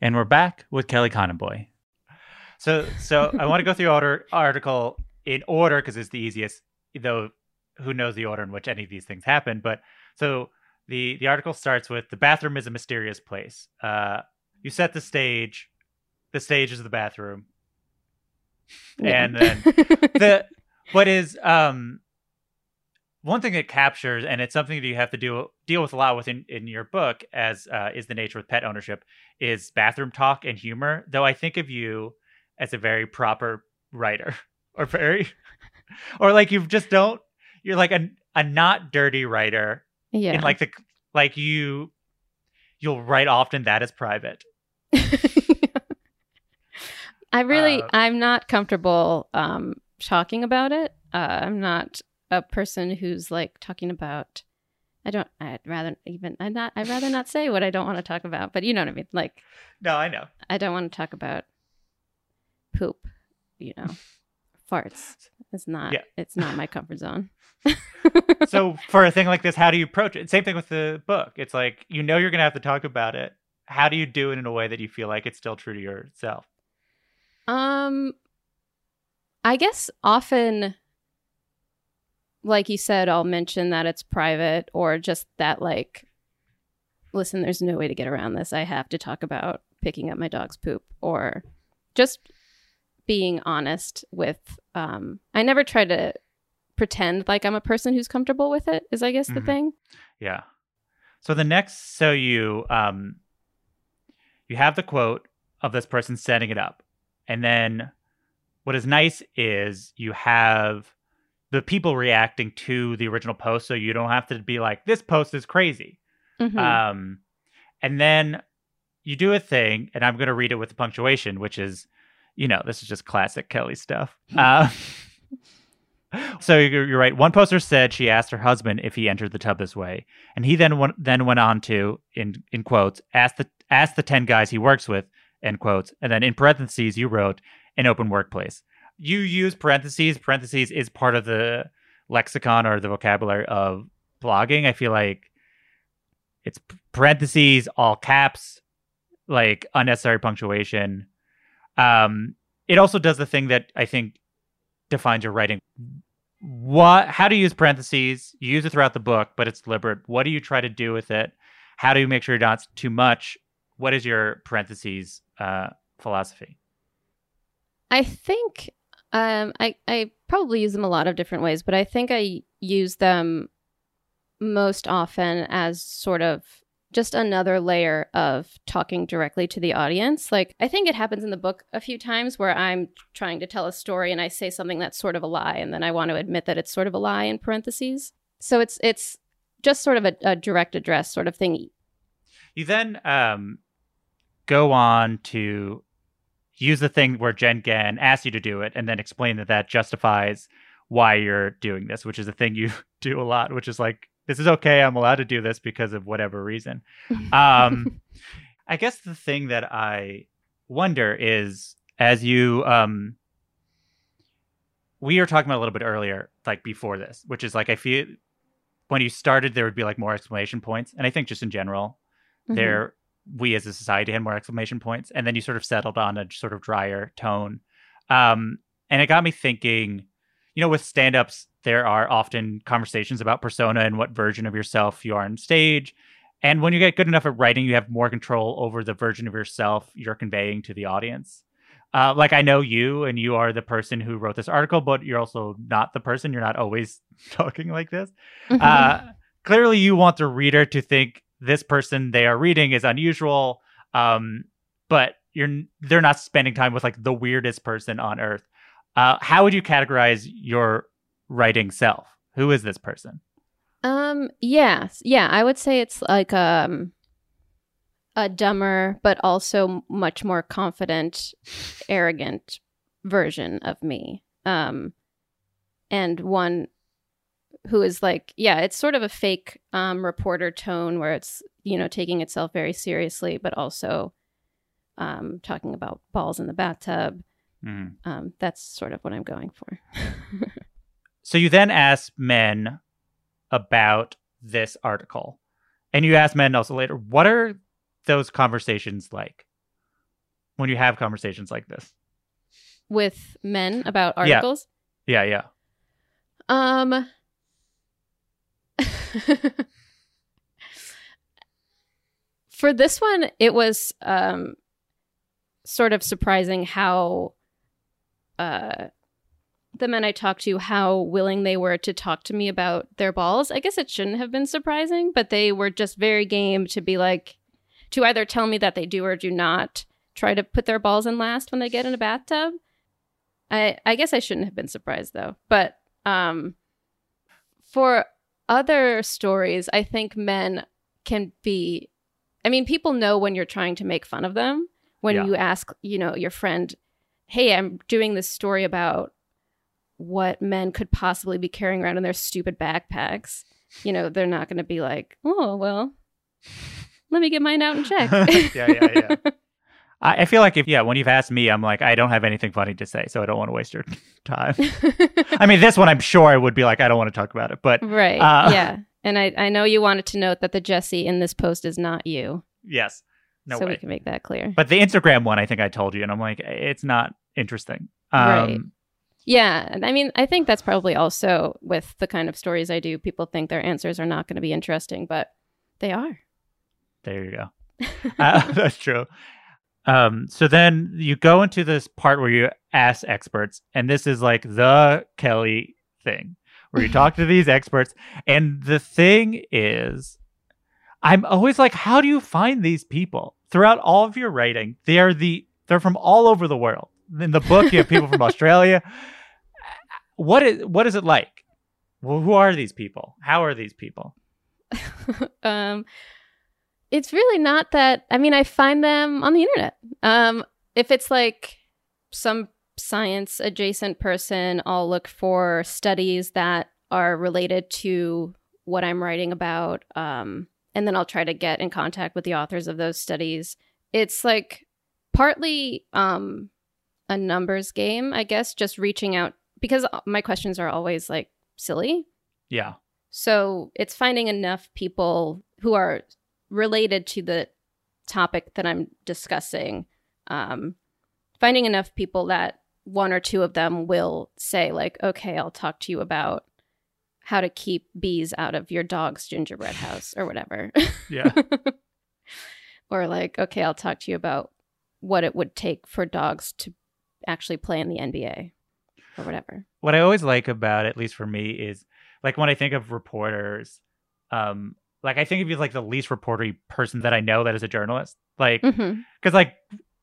And we're back with Kelly Conaboy. So, so I want to go through order article in order because it's the easiest. Though, who knows the order in which any of these things happen? But so the the article starts with the bathroom is a mysterious place. Uh, you set the stage. The stage is the bathroom, and then the what is um one thing that captures and it's something that you have to do deal with a lot within in your book as uh, is the nature with pet ownership is bathroom talk and humor though i think of you as a very proper writer or very or like you just don't you're like a, a not dirty writer yeah. in like the like you you'll write often that is private I really, Uh, I'm not comfortable um, talking about it. Uh, I'm not a person who's like talking about. I don't. I'd rather even. I'd not. I'd rather not say what I don't want to talk about. But you know what I mean. Like no i know I don't want to talk about poop. You know, farts. It's not. Yeah. It's not my comfort zone. so for a thing like this how do you approach it same thing with the book it's like you know you're gonna have to talk about it how do you do it in a way that you feel like it's still true to yourself Um, I guess often, like you said, I'll mention that it's private or just that, like, listen, there's no way to get around this. I have to talk about picking up my dog's poop or just being honest with, um, I never try to pretend like I'm a person who's comfortable with it, is I guess the Mhm. thing. Yeah. So the next, so you um, you have the quote of this person setting it up, and then what is nice is you have the people reacting to the original post, so you don't have to be like, "This post is crazy." Mhm. Um, and then you do a thing, and I'm going to read it with the punctuation, which is, you know, this is just classic Kelly stuff. Uh, so you're, you're right. One poster said she asked her husband if he entered the tub this way, and he then went, then went on to in in quotes ask the ask the ten guys he works with end quotes, and then in parentheses you wrote an open workplace. You use parentheses. Parentheses is part of the lexicon or the vocabulary of blogging. I feel like it's parentheses, all caps, like unnecessary punctuation. Um, it also does the thing that I think defines your writing. What? How do you use parentheses? You use it throughout the book, but it's deliberate. What do you try to do with it? How do you make sure you're not too much? What is your parentheses uh, philosophy? I think um, I I probably use them a lot of different ways, but I think I use them most often as sort of just another layer of talking directly to the audience. Like I think it happens in the book a few times where I'm trying to tell a story and I say something that's sort of a lie and then I want to admit that it's sort of a lie in parentheses. So it's it's just sort of a, a direct address sort of thing. You then um, go on to use the thing where Jen Gann asks you to do it and then explain that that justifies why you're doing this, which is a thing you do a lot, which is like this is okay. I'm allowed to do this because of whatever reason. Um, I guess the thing that I wonder is as you, um, we were talking about a little bit earlier, like before this, which is like, I feel when you started, there would be like more exclamation points. And I think just in general, Mhm. there, we as a society had more exclamation points. And then you sort of settled on a sort of drier tone. Um, and it got me thinking, you know, with stand ups, there are often conversations about persona and what version of yourself you are on stage. And when you get good enough at writing, you have more control over the version of yourself you're conveying to the audience. Uh, like I know you, and you are the person who wrote this article, but you're also not the person. You're not always talking like this. Uh, clearly, you want the reader to think this person they are reading is unusual, um, but you're they're not spending time with like the weirdest person on earth. Uh, how would you categorize your writing self? Who is this person? Um, yeah, yeah, I would say it's like um a dumber but also much more confident, arrogant version of me. Um and one who is like, yeah, it's sort of a fake um reporter tone where it's, you know, taking itself very seriously but also um talking about balls in the bathtub. Mhm. Um that's sort of what I'm going for. So you then ask men about this article, and you ask men also later, what are those conversations like when you have conversations like this? With men about Yeah. articles? Yeah, yeah. Um For this one it was um sort of surprising how uh the men I talked to how willing they were to talk to me about their balls. I guess it shouldn't have been surprising, but they were just very game to be like to either tell me that they do or do not try to put their balls in last when they get in a bathtub. I I guess I shouldn't have been surprised though. But um for other stories, I think men can be I mean, people know when you're trying to make fun of them. When Yeah. you ask, you know, your friend, "Hey, I'm doing this story about what men could possibly be carrying around in their stupid backpacks." You know, they're not going to be like, "Oh, well, let me get mine out and check." Yeah, yeah, yeah. I, I feel like if yeah, when you've asked me, I'm like, I don't have anything funny to say, so I don't want to waste your time. I mean, this one I'm sure I would be like, I don't want to talk about it, but right. Uh, yeah. And I, I know you wanted to note that the Jesse in this post is not you. yes, no so way. we can make that clear. But the Instagram one, I think I told you, and I'm like, it's not interesting. Um, Right. Yeah, and I mean, I think that's probably also with the kind of stories I do. People think their answers are not going to be interesting, but they are. There you go. Uh, that's true. Um, so then you go into this part where you ask experts, and this is like the Kelly thing where you talk to these experts. And the thing is, I'm always like, how do you find these people throughout all of your writing? They are the they're from all over the world. In the book, you have people from Australia. What is what is it like? Well, who are these people? How are these people? um, it's really not that. I mean, I find them on the internet. Um, if it's like some science adjacent person, I'll look for studies that are related to what I'm writing about. Um, and then I'll try to get in contact with the authors of those studies. It's like partly um, a numbers game, I guess, just reaching out because my questions are always like silly. Yeah. So it's finding enough people who are related to the topic that I'm discussing. Um, finding enough people that one or two of them will say like, "Okay, I'll talk to you about how to keep bees out of your dog's gingerbread house or whatever." Yeah. or like, "Okay, I'll talk to you about what it would take for dogs to actually play in the NBA or whatever." what I always like about at least for me, is like when I think of reporters, um, like I think of you as like the least reportery person that I know that is a journalist. Like, because Mhm. like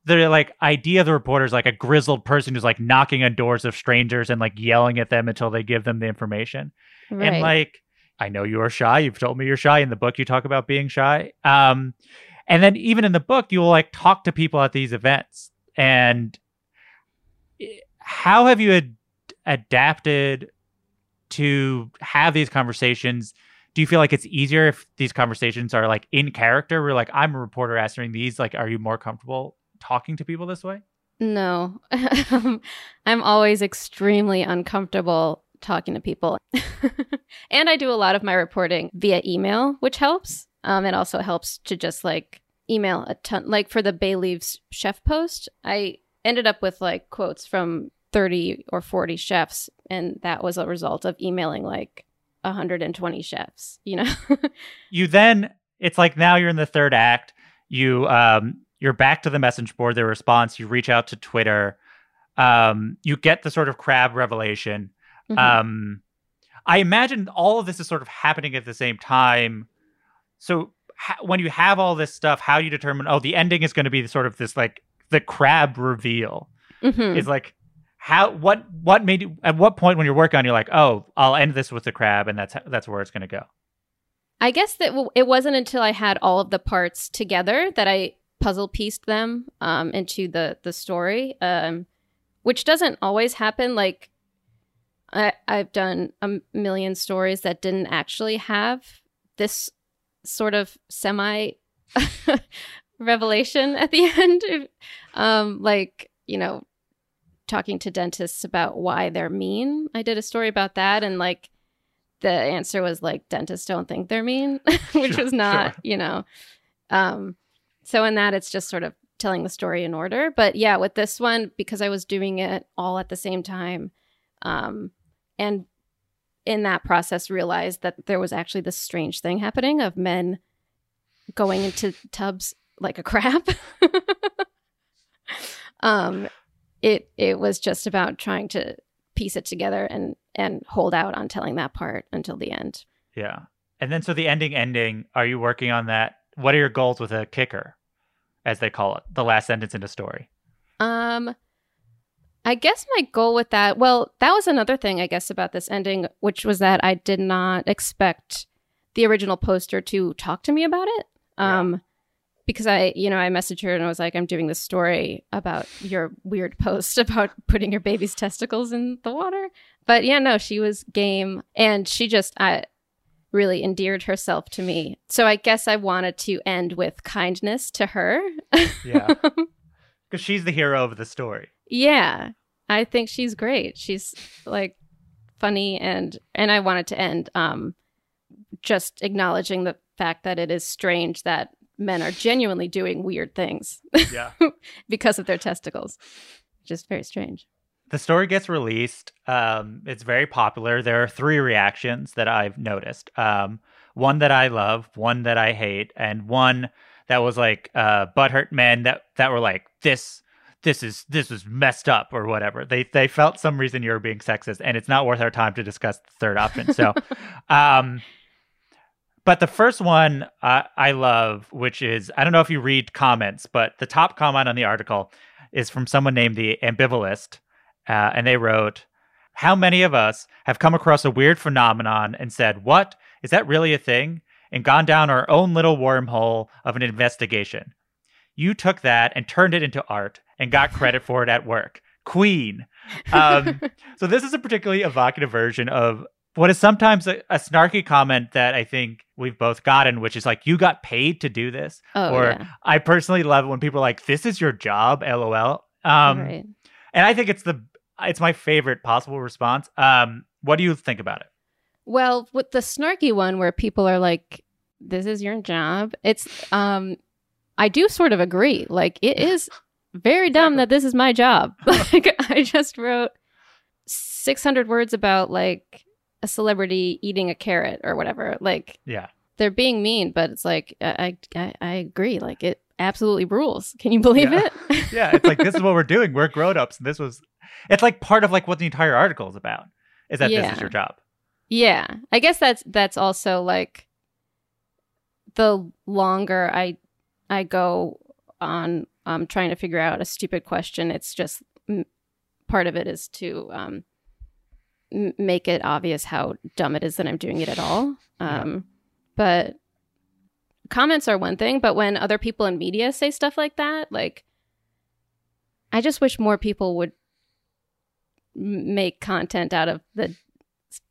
the like idea of the reporter is like a grizzled person who's like knocking on doors of strangers and like yelling at them until they give them the information. Right. And like, I know you are shy. You've told me you're shy. In the book, you talk about being shy. Um, and then even in the book, you will like talk to people at these events. And how have you ad- adapted to have these conversations? Do you feel like it's easier if these conversations are like in character? Where like I'm a reporter answering these. Like, are you more comfortable talking to people this way? No, I'm always extremely uncomfortable talking to people. and I do a lot of my reporting via email, which helps. Um, it also helps to just like email a ton. Like for the Bay Leaves chef post, I ended up with like quotes from 30 or 40 chefs. And that was a result of emailing like 120 chefs, you know? you then it's like now you're in the third act you um you're back to the message board the response you reach out to twitter um you get the sort of crab revelation Mhm. um i imagine all of this is sort of happening at the same time so ha- when you have all this stuff how do you determine oh the ending is going to be sort of this like the crab reveal Mhm. is like how what what made you at what point when you're working on you're like oh i'll end this with the crab and that's that's where it's going to go I guess that w- it wasn't until I had all of the parts together that I puzzle pieced them um, into the the story, um, which doesn't always happen. Like I, I've done a million stories that didn't actually have this sort of semi revelation at the end, um, like you know, talking to dentists about why they're mean. I did a story about that, and like the answer was like dentists don't think they're mean which Sure, was not sure. you know um so in that it's just sort of telling the story in order but yeah with this one because i was doing it all at the same time um and in that process realized that there was actually this strange thing happening of men going into tubs like a crab um it it was just about trying to piece it together and and hold out on telling that part until the end. Yeah. And then so the ending ending, are you working on that? What are your goals with a kicker, as they call it, the last sentence in a story? Um I guess my goal with that, well, that was another thing I guess about this ending, which was that I did not expect the original poster to talk to me about it. Um because I, you know, I messaged her and I was like, I'm doing this story about your weird post about putting your baby's testicles in the water. But yeah, no, she was game and she just I really endeared herself to me. So I guess I wanted to end with kindness to her. Yeah. Because she's the hero of the story. Yeah. I think she's great. She's like funny and and I wanted to end um just acknowledging the fact that it is strange that men are genuinely doing weird things Yeah. because of their testicles. Just very strange. the story gets released. Um, it's very popular. There are three reactions that I've noticed. Um, one that I love, one that I hate, and one that was like uh, butthurt men that that were like this. This is this is messed up or whatever. They they felt some reason you were being sexist, and it's not worth our time to discuss the third option. So, um, but the first one uh, I love, which is I don't know if you read comments, but the top comment on the article is from someone named the Ambivalist, uh, and they wrote, "How many of us have come across a weird phenomenon and said, "What is that really a thing?" and gone down our own little wormhole of an investigation? You took that and turned it into art and got credit for it at work. Queen. Um, so this is a particularly evocative version of what is sometimes a, a snarky comment that I think we've both gotten, which is like, "You got paid to do this," Oh or yeah. I personally love it when people are like, "This is your job," lol. Um, right. and I think it's the it's my favorite possible response. Um, what do you think about it? Well, with the snarky one where people are like, "This is your job," it's um, I do sort of agree. Like it is very dumb that this is my job. like I just wrote 600 words about like a celebrity eating a carrot or whatever. Like Yeah. they're being mean, but it's like I I, I agree. Like it absolutely rules. Can you believe Yeah. it? Yeah. It's like this is what we're doing. We're grown ups. This was it's like part of like what the entire article is about. Is that this is your job. Yeah. I guess that's that's also like the longer I I go on um trying to figure out a stupid question, it's just m- part of it is to um m- make it obvious how dumb it is that I'm doing it at all. Yeah. Um but comments are one thing, but when other people in media say stuff like that, like I just wish more people would make content out of the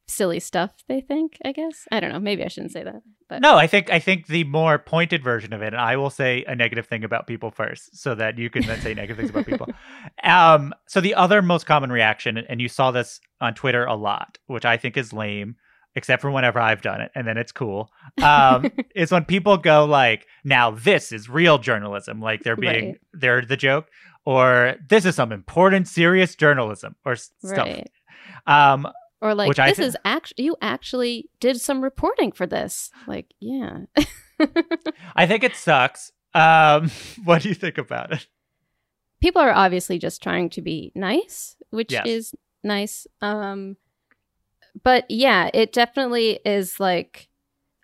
silly stuff they think, I guess. I don't know. Maybe I shouldn't say that. But No, I think I think the more pointed version of it, and I will say a negative thing about people first, so that you can then say negative things about people. Um, so the other most common reaction, and you saw this on Twitter a lot, which I think is lame, except for whenever I've done it, and then it's cool. Um, is when people go like, "Now this is real journalism," like they're being Right. they're the joke, or this is some important, serious journalism, or s- stuff. right. Um, Or like Which this thi- is actually you actually did some reporting for this. Like, yeah. I think it sucks. Um, what do you think about it? People are obviously just trying to be nice, which Yes. is nice. Um but yeah, it definitely is like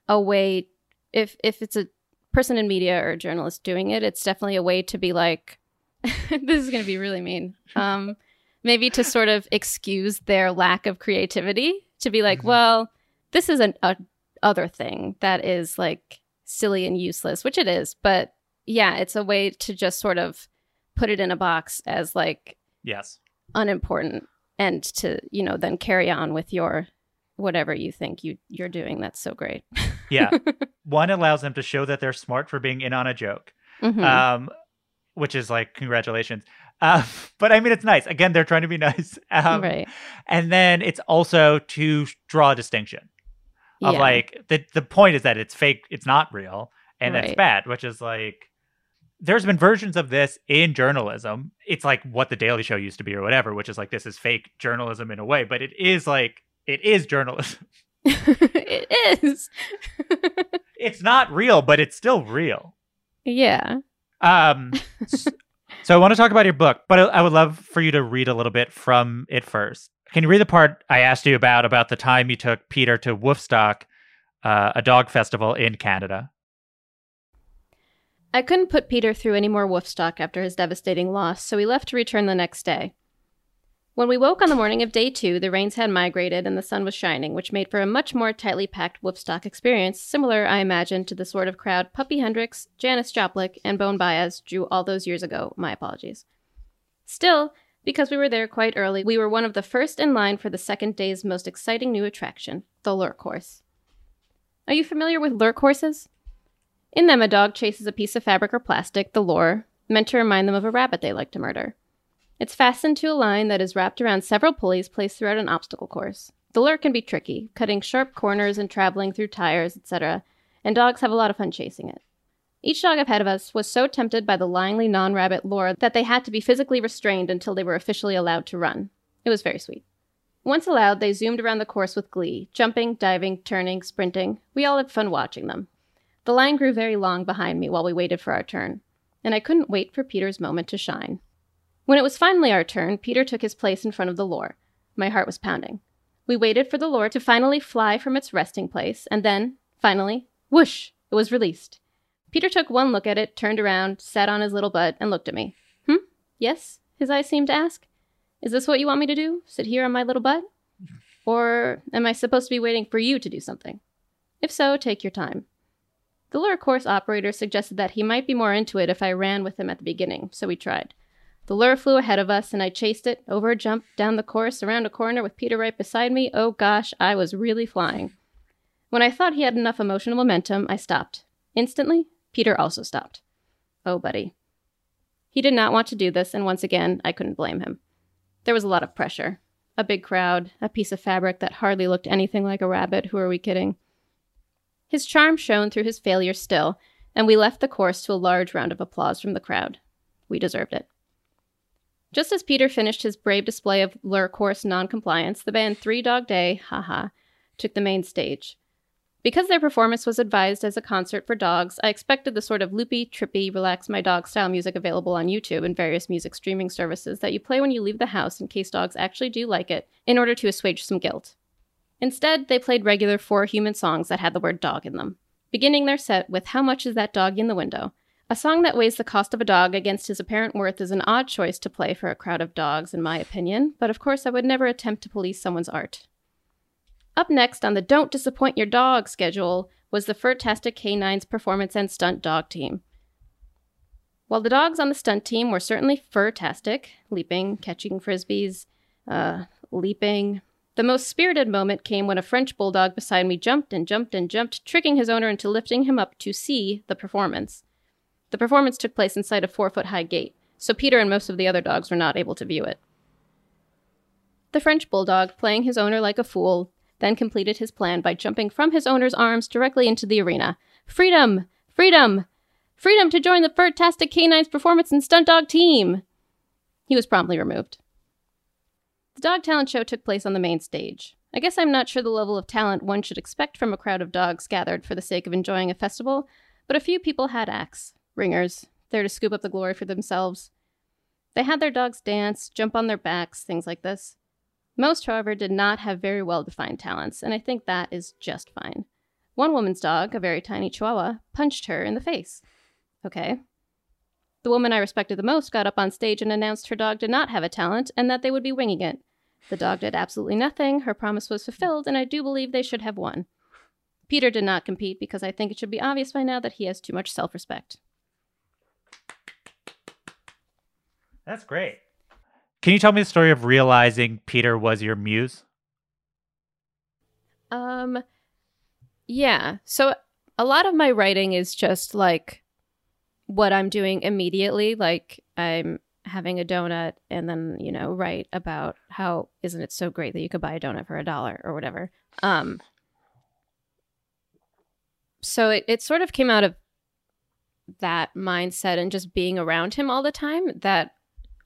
a way if if it's a person in media or a journalist doing it, it's definitely a way to be like this is going to be really mean. Um maybe to sort of excuse their lack of creativity to be like, Mhm. well, this is an a other thing that is like silly and useless, which it is, but yeah, it's a way to just sort of put it in a box as like Yes. unimportant and to, you know, then carry on with your whatever you think you you're doing. That's so great. Yeah. One allows them to show that they're smart for being in on a joke, Mhm. um, which is like, congratulations. Uh, but I mean, it's nice. Again, they're trying to be nice. Um, right. And then it's also to draw a distinction of Yeah. like, the, the point is that it's fake, it's not real, and that's bad, which is like, there's been versions of this in journalism. It's like what the Daily Show used to be or whatever, which is like, this is fake journalism in a way, but it is like, it is journalism. it is. it's not real, but it's still real. yeah. Um, so I want to talk about your book, but I, I would love for you to read a little bit from it first. Can you read the part I asked you about about the time you took Peter to Woofstock, uh, a dog festival in Canada? I couldn't put Peter through any more Woofstock after his devastating loss, so we left to return the next day. When we woke on the morning of day two, the rains had migrated and the sun was shining, which made for a much more tightly packed Woofstock experience, similar, I imagine, to the sort of crowd Puppy Hendrix, Janis Joplin, and Bone Baez drew all those years ago. My apologies. Still, because we were there quite early, we were one of the first in line for the second day's most exciting new attraction, the lure course. Are you familiar with lure courses? In them, a dog chases a piece of fabric or plastic, the lure, meant to remind them of a rabbit they like to murder. It's fastened to a line that is wrapped around several pulleys placed throughout an obstacle course. The lure can be tricky, cutting sharp corners and traveling through tires, etc., and dogs have a lot of fun chasing it. Each dog ahead of us was so tempted by the lyingly non rabbit lure that they had to be physically restrained until they were officially allowed to run. It was very sweet. Once allowed, they zoomed around the course with glee, jumping, diving, turning, sprinting. We all had fun watching them. The line grew very long behind me while we waited for our turn, and I couldn't wait for Peter's moment to shine. When it was finally our turn, Peter took his place in front of the lure. My heart was pounding. We waited for the lure to finally fly from its resting place, and then, finally, whoosh, it was released. Peter took one look at it, turned around, sat on his little butt, and looked at me. Hmm? Yes? His eyes seemed to ask. Is this what you want me to do? Sit here on my little butt? Or am I supposed to be waiting for you to do something? If so, take your time. The lure course operator suggested that he might be more into it if I ran with him at the beginning, so we tried. The lure flew ahead of us, and I chased it, over a jump, down the course, around a corner with Peter right beside me. Oh gosh, I was really flying. When I thought he had enough emotional momentum, I stopped. Instantly, Peter also stopped. Oh, buddy. He did not want to do this, and once again, I couldn't blame him. There was a lot of pressure. A big crowd, a piece of fabric that hardly looked anything like a rabbit. Who are we kidding? His charm shone through his failure still, and we left the course to a large round of applause from the crowd. We deserved it. Just as Peter finished his brave display of lure course noncompliance, the band Three Dog Day, haha, took the main stage. Because their performance was advised as a concert for dogs, I expected the sort of loopy, trippy, relax my dog style music available on YouTube and various music streaming services that you play when you leave the house in case dogs actually do like it, in order to assuage some guilt. Instead, they played regular four human songs that had the word dog in them, beginning their set with How Much Is That Dog in the Window? A song that weighs the cost of a dog against his apparent worth is an odd choice to play for a crowd of dogs, in my opinion, but of course I would never attempt to police someone's art. Up next on the Don't Disappoint Your Dog schedule was the Furtastic K9's performance and stunt dog team. While the dogs on the stunt team were certainly furtastic, leaping, catching frisbees, uh, leaping, the most spirited moment came when a French bulldog beside me jumped and jumped and jumped, tricking his owner into lifting him up to see the performance. The performance took place inside a four foot high gate, so Peter and most of the other dogs were not able to view it. The French bulldog, playing his owner like a fool, then completed his plan by jumping from his owner's arms directly into the arena. Freedom! Freedom! Freedom to join the Furtastic K9's performance and stunt dog team! He was promptly removed. The dog talent show took place on the main stage. I guess I'm not sure the level of talent one should expect from a crowd of dogs gathered for the sake of enjoying a festival, but a few people had acts, ringers, there to scoop up the glory for themselves. They had their dogs dance, jump on their backs, things like this. Most, however, did not have very well defined talents, and I think that is just fine. One woman's dog, a very tiny chihuahua, punched her in the face. Okay. The woman I respected the most got up on stage and announced her dog did not have a talent and that they would be winging it. The dog did absolutely nothing, her promise was fulfilled, and I do believe they should have won. Peter did not compete because I think it should be obvious by now that he has too much self respect. That's great. Can you tell me the story of realizing Peter was your muse? Um, yeah. So a lot of my writing is just like what I'm doing immediately. Like I'm having a donut and then, you know, write about how isn't it so great that you could buy a donut for a dollar or whatever. Um, so it, it sort of came out of that mindset and just being around him all the time that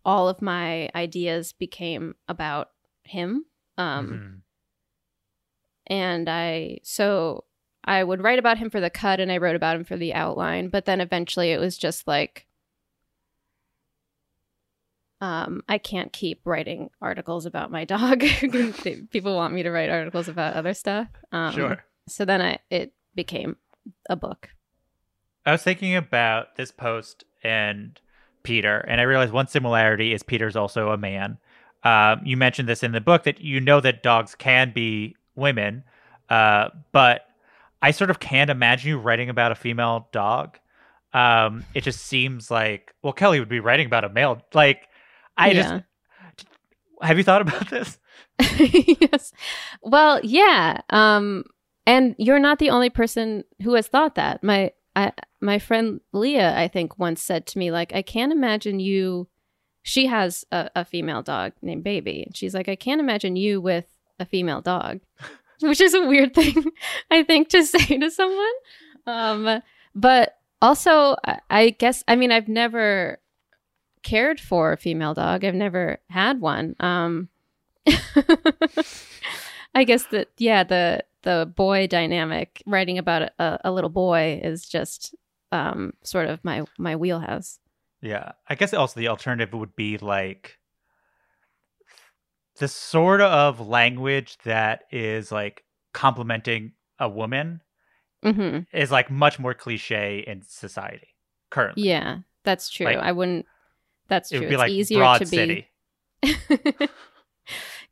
all of my ideas became about him. Um, mm-hmm. And I, so I would write about him for the cut and I wrote about him for the outline, but then eventually it was just like, um, I can't keep writing articles about my dog. People want me to write articles about other stuff. Um, sure. So then I, it became a book. I was thinking about this post and Peter, and I realized one similarity is Peter's also a man. Um, you mentioned this in the book that you know that dogs can be women, uh, but I sort of can't imagine you writing about a female dog. Um, it just seems like well, Kelly would be writing about a male. Like, I yeah. just have you thought about this? yes. Well, yeah. Um, and you're not the only person who has thought that. My I my friend Leah, I think, once said to me, like, I can't imagine you. She has a, a female dog named Baby, and she's like, I can't imagine you with a female dog, which is a weird thing, I think, to say to someone. Um, but also, I, I guess, I mean, I've never cared for a female dog. I've never had one. Um, I guess that yeah, the the boy dynamic, writing about a, a little boy, is just um, sort of my my wheelhouse. Yeah, I guess also the alternative would be like the sort of language that is like complimenting a woman mm-hmm. is like much more cliche in society currently. Yeah, that's true. Like, I wouldn't. That's true. It would be it's like easier Broad to City. be.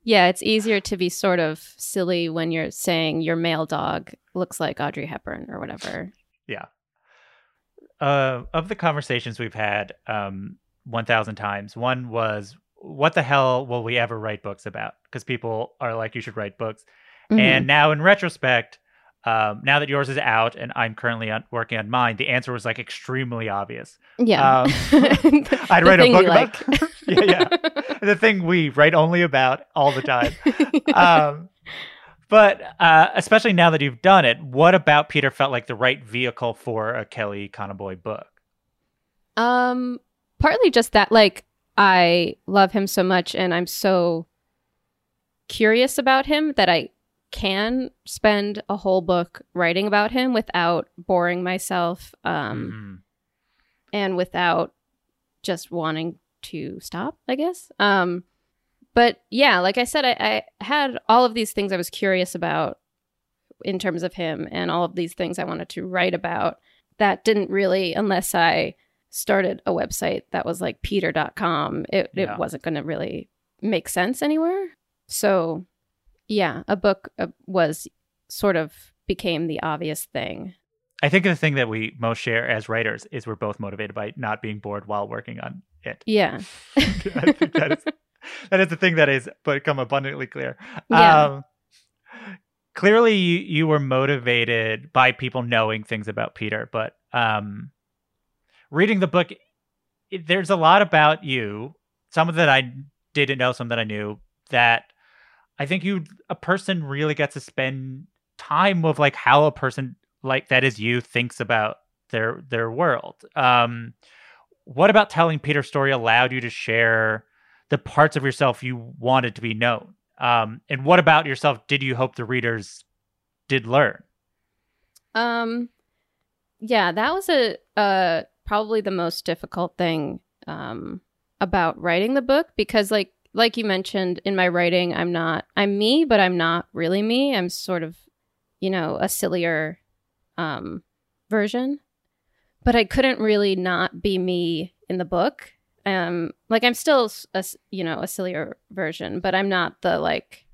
Yeah, it's easier to be sort of silly when you're saying your male dog looks like Audrey Hepburn or whatever. Yeah. Uh, of the conversations we've had um, 1,000 times, one was, what the hell will we ever write books about? Because people are like, you should write books. Mm-hmm. And now, in retrospect, um, now that yours is out and I'm currently on, working on mine, the answer was like extremely obvious. Yeah. Um, I'd write a book about like. yeah, yeah. The thing we write only about all the time. Um, but uh, especially now that you've done it, what about Peter felt like the right vehicle for a Kelly Conaboy book? Um, partly just that, like, I love him so much and I'm so curious about him that I can spend a whole book writing about him without boring myself um, Mhm. and without just wanting to stop, I guess. Um, but yeah, like I said, I, I had all of these things I was curious about in terms of him and all of these things I wanted to write about that didn't really, unless I started a website that was like peter.com, it, Yeah. it wasn't going to really make sense anywhere. So yeah, a book uh, was sort of became the obvious thing. I think the thing that we most share as writers is we're both motivated by not being bored while working on it. Yeah. I think that is that is the thing that has become abundantly clear. Yeah. Um, clearly, you you were motivated by people knowing things about Peter, but um, reading the book, it, there's a lot about you. Some of that I didn't know, some that I knew. That I think you a person really gets to spend time with like how a person like that is you thinks about their their world. Um, what about telling Peter's story allowed you to share the parts of yourself you wanted to be known? Um, and what about yourself did you hope the readers did learn? Um, yeah, that was a uh probably the most difficult thing um about writing the book because like like you mentioned in my writing, I'm not I'm me, but I'm not really me. I'm sort of you know a sillier um version, but I couldn't really not be me in the book. Um, like I'm still a you know a sillier version, but I'm not the like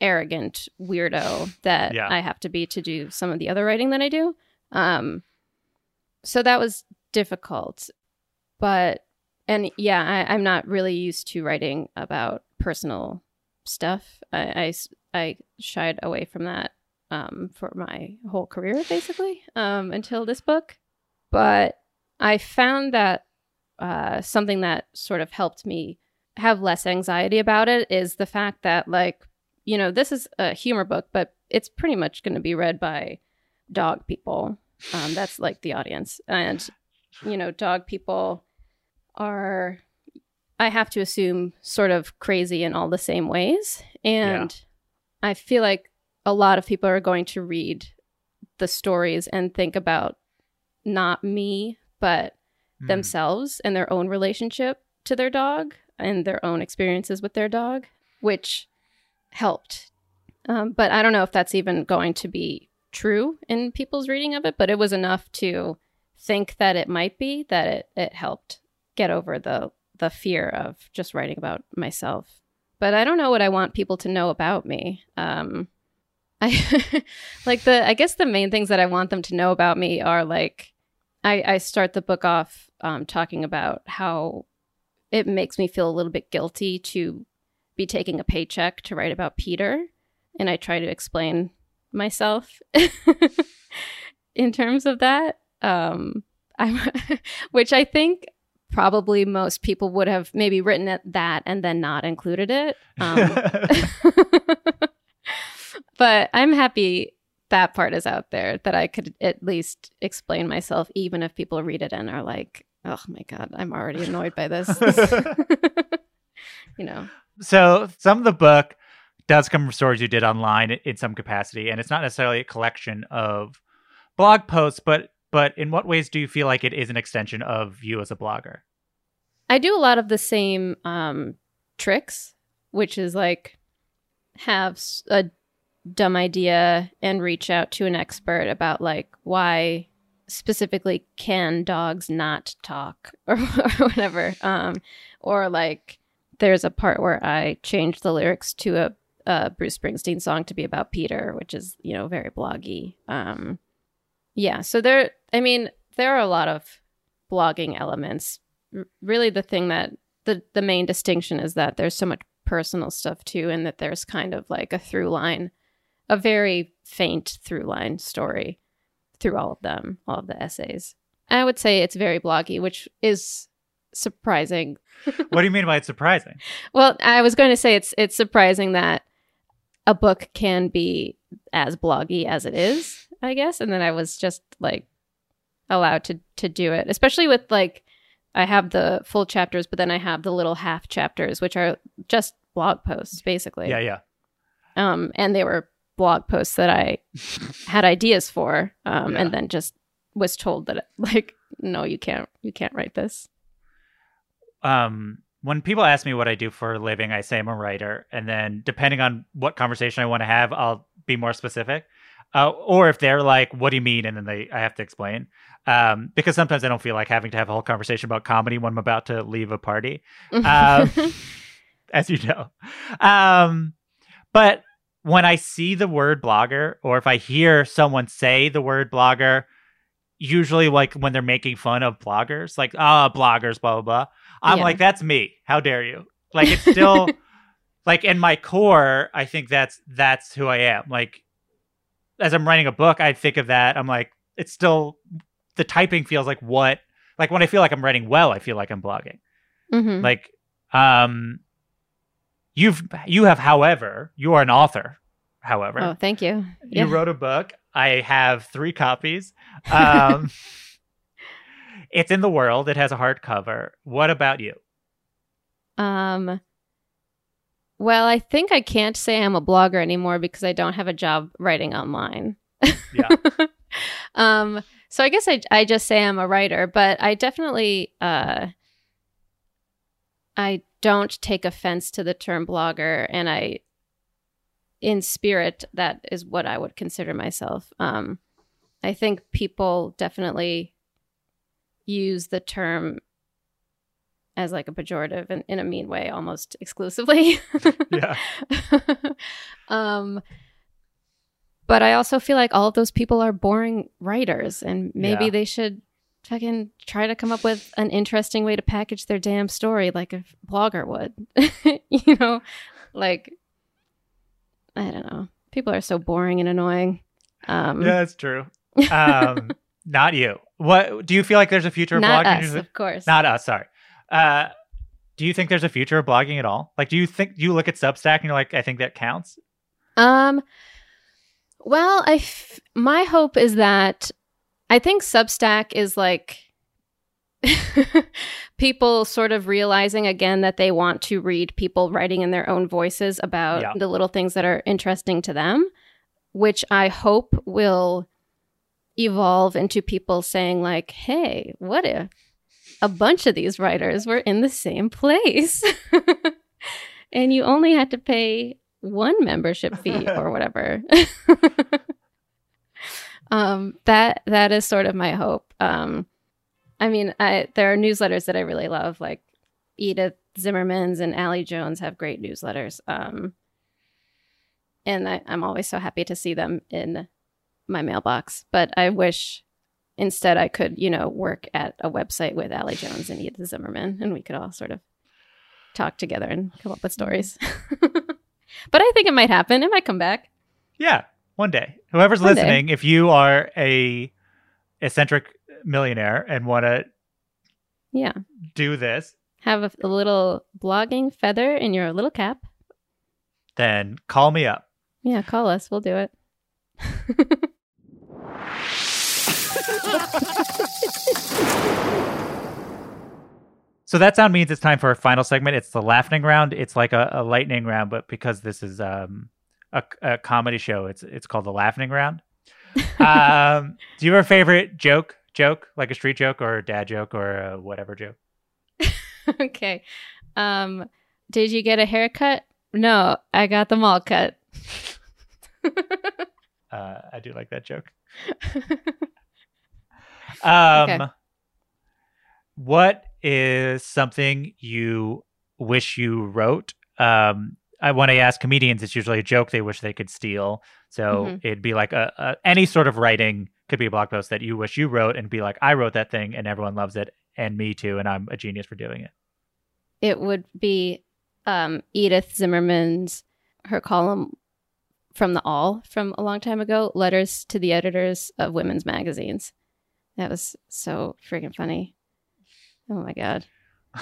arrogant weirdo that Yeah. I have to be to do some of the other writing that I do. Um, so that was difficult, but and yeah, I, I'm not really used to writing about personal stuff. I I shied away from that um, for my whole career, basically, um, until this book. But I found that uh, something that sort of helped me have less anxiety about it is the fact that, like, you know, this is a humor book, but it's pretty much going to be read by dog people. Um, that's like the audience. And, you know, dog people are, I have to assume, sort of crazy in all the same ways. And I feel like a lot of people are going to read the stories and think about not me, but Hmm. themselves and their own relationship to their dog and their own experiences with their dog, which helped. Um, but I don't know if that's even going to be true in people's reading of it, but it was enough to think that it might be that it, it helped get over the the fear of just writing about myself. But I don't know what I want people to know about me. Um, I like the I guess the main things that I want them to know about me are like I, I start the book off um, talking about how it makes me feel a little bit guilty to be taking a paycheck to write about Peter, and I try to explain myself in terms of that. Um, which I think probably most people would have maybe written it that and then not included it. Um, but I'm happy that part is out there that I could at least explain myself, even if people read it and are like, "Oh my god, I'm already annoyed by this." you know, so some of the book does come from stories you did online in some capacity, and it's not necessarily a collection of blog posts, but but in what ways do you feel like it is an extension of you as a blogger? I do a lot of the same um, tricks, which is like have a dumb idea and reach out to an expert about like why specifically can dogs not talk or, or whatever. Um or like there's a part where i changed the lyrics to a, a bruce springsteen song to be about peter which is you know very bloggy. Um yeah so there i mean there are a lot of blogging elements. R- really the thing that the the main distinction is that there's so much personal stuff too and that there's kind of like a through line a very faint through line story through all of them, all of the essays. I would say it's very bloggy, which is surprising. what do you mean by it's surprising? Well, I was going to say it's it's surprising that a book can be as bloggy as it is, I guess, and then I was just like allowed to to do it, especially with like I have the full chapters, but then I have the little half chapters, which are just blog posts, basically. Yeah, yeah. Um, and they were blog posts that I had ideas for, um, Yeah. and then just was told that like, no, you can't, you can't write this. um, when people ask me what I do for a living, I say I'm a writer, and then depending on what conversation I want to have, I'll be more specific. Uh, or if they're like, "What do you mean?" and then they, I have to explain, um, because sometimes I don't feel like having to have a whole conversation about comedy when I'm about to leave a party, um, as you know. Um, but when I see the word blogger, or if I hear someone say the word blogger, usually like when they're making fun of bloggers, like ah, bloggers, blah blah blah. I'm Yeah. like, that's me. How dare you? Like it's still like in my core, I think that's that's who I am. Like as I'm writing a book, I think of that. I'm like, it's still the typing feels like what like when I feel like I'm writing well, I feel like I'm blogging. Mhm. Like um you've you have however, you are an author, however. oh, thank you. You wrote a book. I have three copies. Um, it's in the world. It has a hardcover. What about you? Um, well, I think I can't say I'm a blogger anymore because I don't have a job writing online. Yeah. um, so I guess I I just say I'm a writer, but I definitely uh I don't take offense to the term blogger and I in spirit that is what I would consider myself. Um I think people definitely use the term as like a pejorative and in a mean way almost exclusively. Yeah. um but I also feel like all of those people are boring writers and maybe Yeah. they should fucking try to come up with an interesting way to package their damn story like a blogger would. you know, like I don't know. People are so boring and annoying. Um yeah, that's true. Um, not you. What do you feel like there's a future of not blogging? us, of course. Not us. Sorry. Uh, do you think there's a future of blogging at all? Like, do you think do you look at Substack and you're like, I think that counts? Um, well, I f- my hope is that I think Substack is like people sort of realizing again that they want to read people writing in their own voices about Yeah. the little things that are interesting to them, which I hope will evolve into people saying like, "Hey, what if a bunch of these writers were in the same place?" and you only had to pay one membership fee or whatever. Um, that that is sort of my hope. Um, I mean, I, there are newsletters that I really love, like Edith Zimmerman's and Allie Jones have great newsletters. Um, and I, I'm always so happy to see them in my mailbox. But I wish instead I could, you know, work at a website with Allie Jones and Edith Zimmerman, and we could all sort of talk together and come up with stories. but I think it might happen. It might come back. Yeah, one day. Whoever's One day. listening, if you are a eccentric millionaire and want to Yeah. do this, Have a, a little blogging feather in your little cap. then call me up. Yeah, call us. We'll do it. So that sound means it's time for our final segment. It's the laughing round. It's like a, a lightning round, but because this is um, a, a comedy show, it's it's called the laughing round. um, do you have a favorite joke? Joke like a street joke or a dad joke or a whatever joke? okay. Um, did you get a haircut? No, I got them all cut. Uh, I do like that joke. Um, Okay. what is something you wish you wrote? Um, I when I ask comedians, it's usually a joke they wish they could steal. So Mhm. it'd be like a, a any sort of writing could be a blog post that you wish you wrote, and be like, I wrote that thing, and everyone loves it, and me too, and I'm a genius for doing it. it would be um, Edith Zimmerman's her column from the Awl from a long time ago, letters to the editors of women's magazines. That was so freaking funny. Oh my god.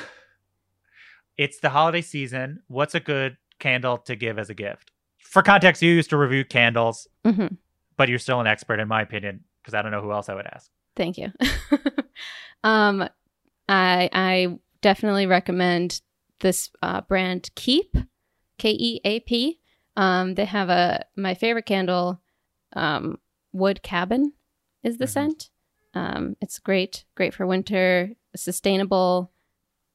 It's the holiday season. What's a good candle to give as a gift? For context, you used to review candles, hmm but you're still an expert, in my opinion, because I don't know who else I would ask. Thank you. um, I I definitely recommend this uh, brand Keap, K E A P. Um, they have a my favorite candle, um, Wood Cabin, is the scent. Um, it's great, great for winter, sustainable.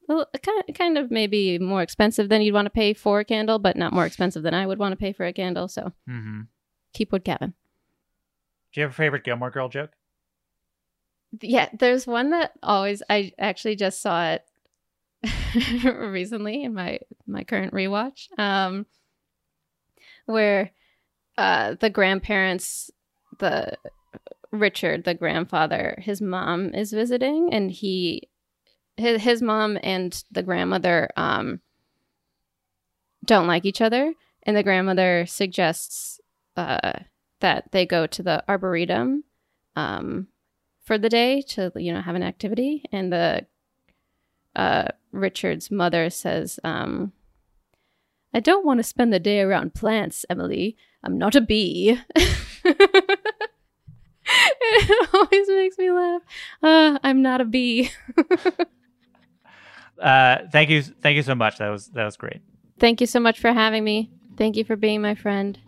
Well, kind of, kind of maybe more expensive than you'd want to pay for a candle, but not more expensive than I would want to pay for a candle. So Mm-hmm. Keap Wood Cabin. Do you have a favorite Gilmore Girl joke? Yeah, there's one that always I actually just saw it recently in my my current rewatch. Um where uh the grandparents the Richard, the grandfather, his mom is visiting and he his, his mom and the grandmother um don't like each other and the grandmother suggests uh that they go to the arboretum um for the day to you know have an activity and the uh richard's mother says um i don't want to spend the day around plants emily. I'm not a bee. It always makes me laugh. Uh, i'm not a bee Uh, thank you, thank you so much. That was that was great. thank you so much for having me thank you for being my friend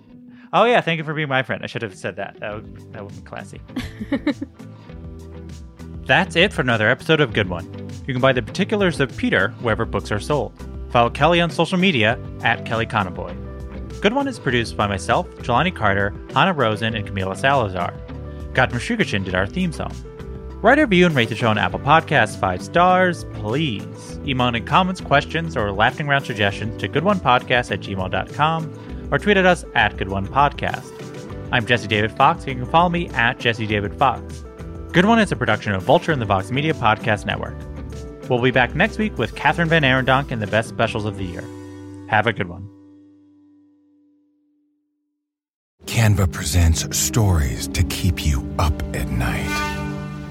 Oh yeah, thank you for being my friend. I should have said that. That would that would be classy. That's it for another episode of Good One. You can buy the particulars of Peter wherever books are sold. Follow Kelly on social media at Kelly Conaboy. Good One is produced by myself, Jelani Carter, Hannah Rosen, and Camila Salazar. Godman Shugachin did our theme song. Write a review and rate the show on Apple Podcasts five stars, please. Email in comments, questions, or laughing round suggestions to goodonepodcast at gmail.com or tweet at us at goodonepodcast. I'm Jesse David Fox, and you can follow me at Jesse David Fox. Good One is a production of Vulture and the Vox Media Podcast Network. We'll be back next week with Kathryn VanArendonk and the best specials of the year. Have a good one. Canva presents stories to keep you up at night.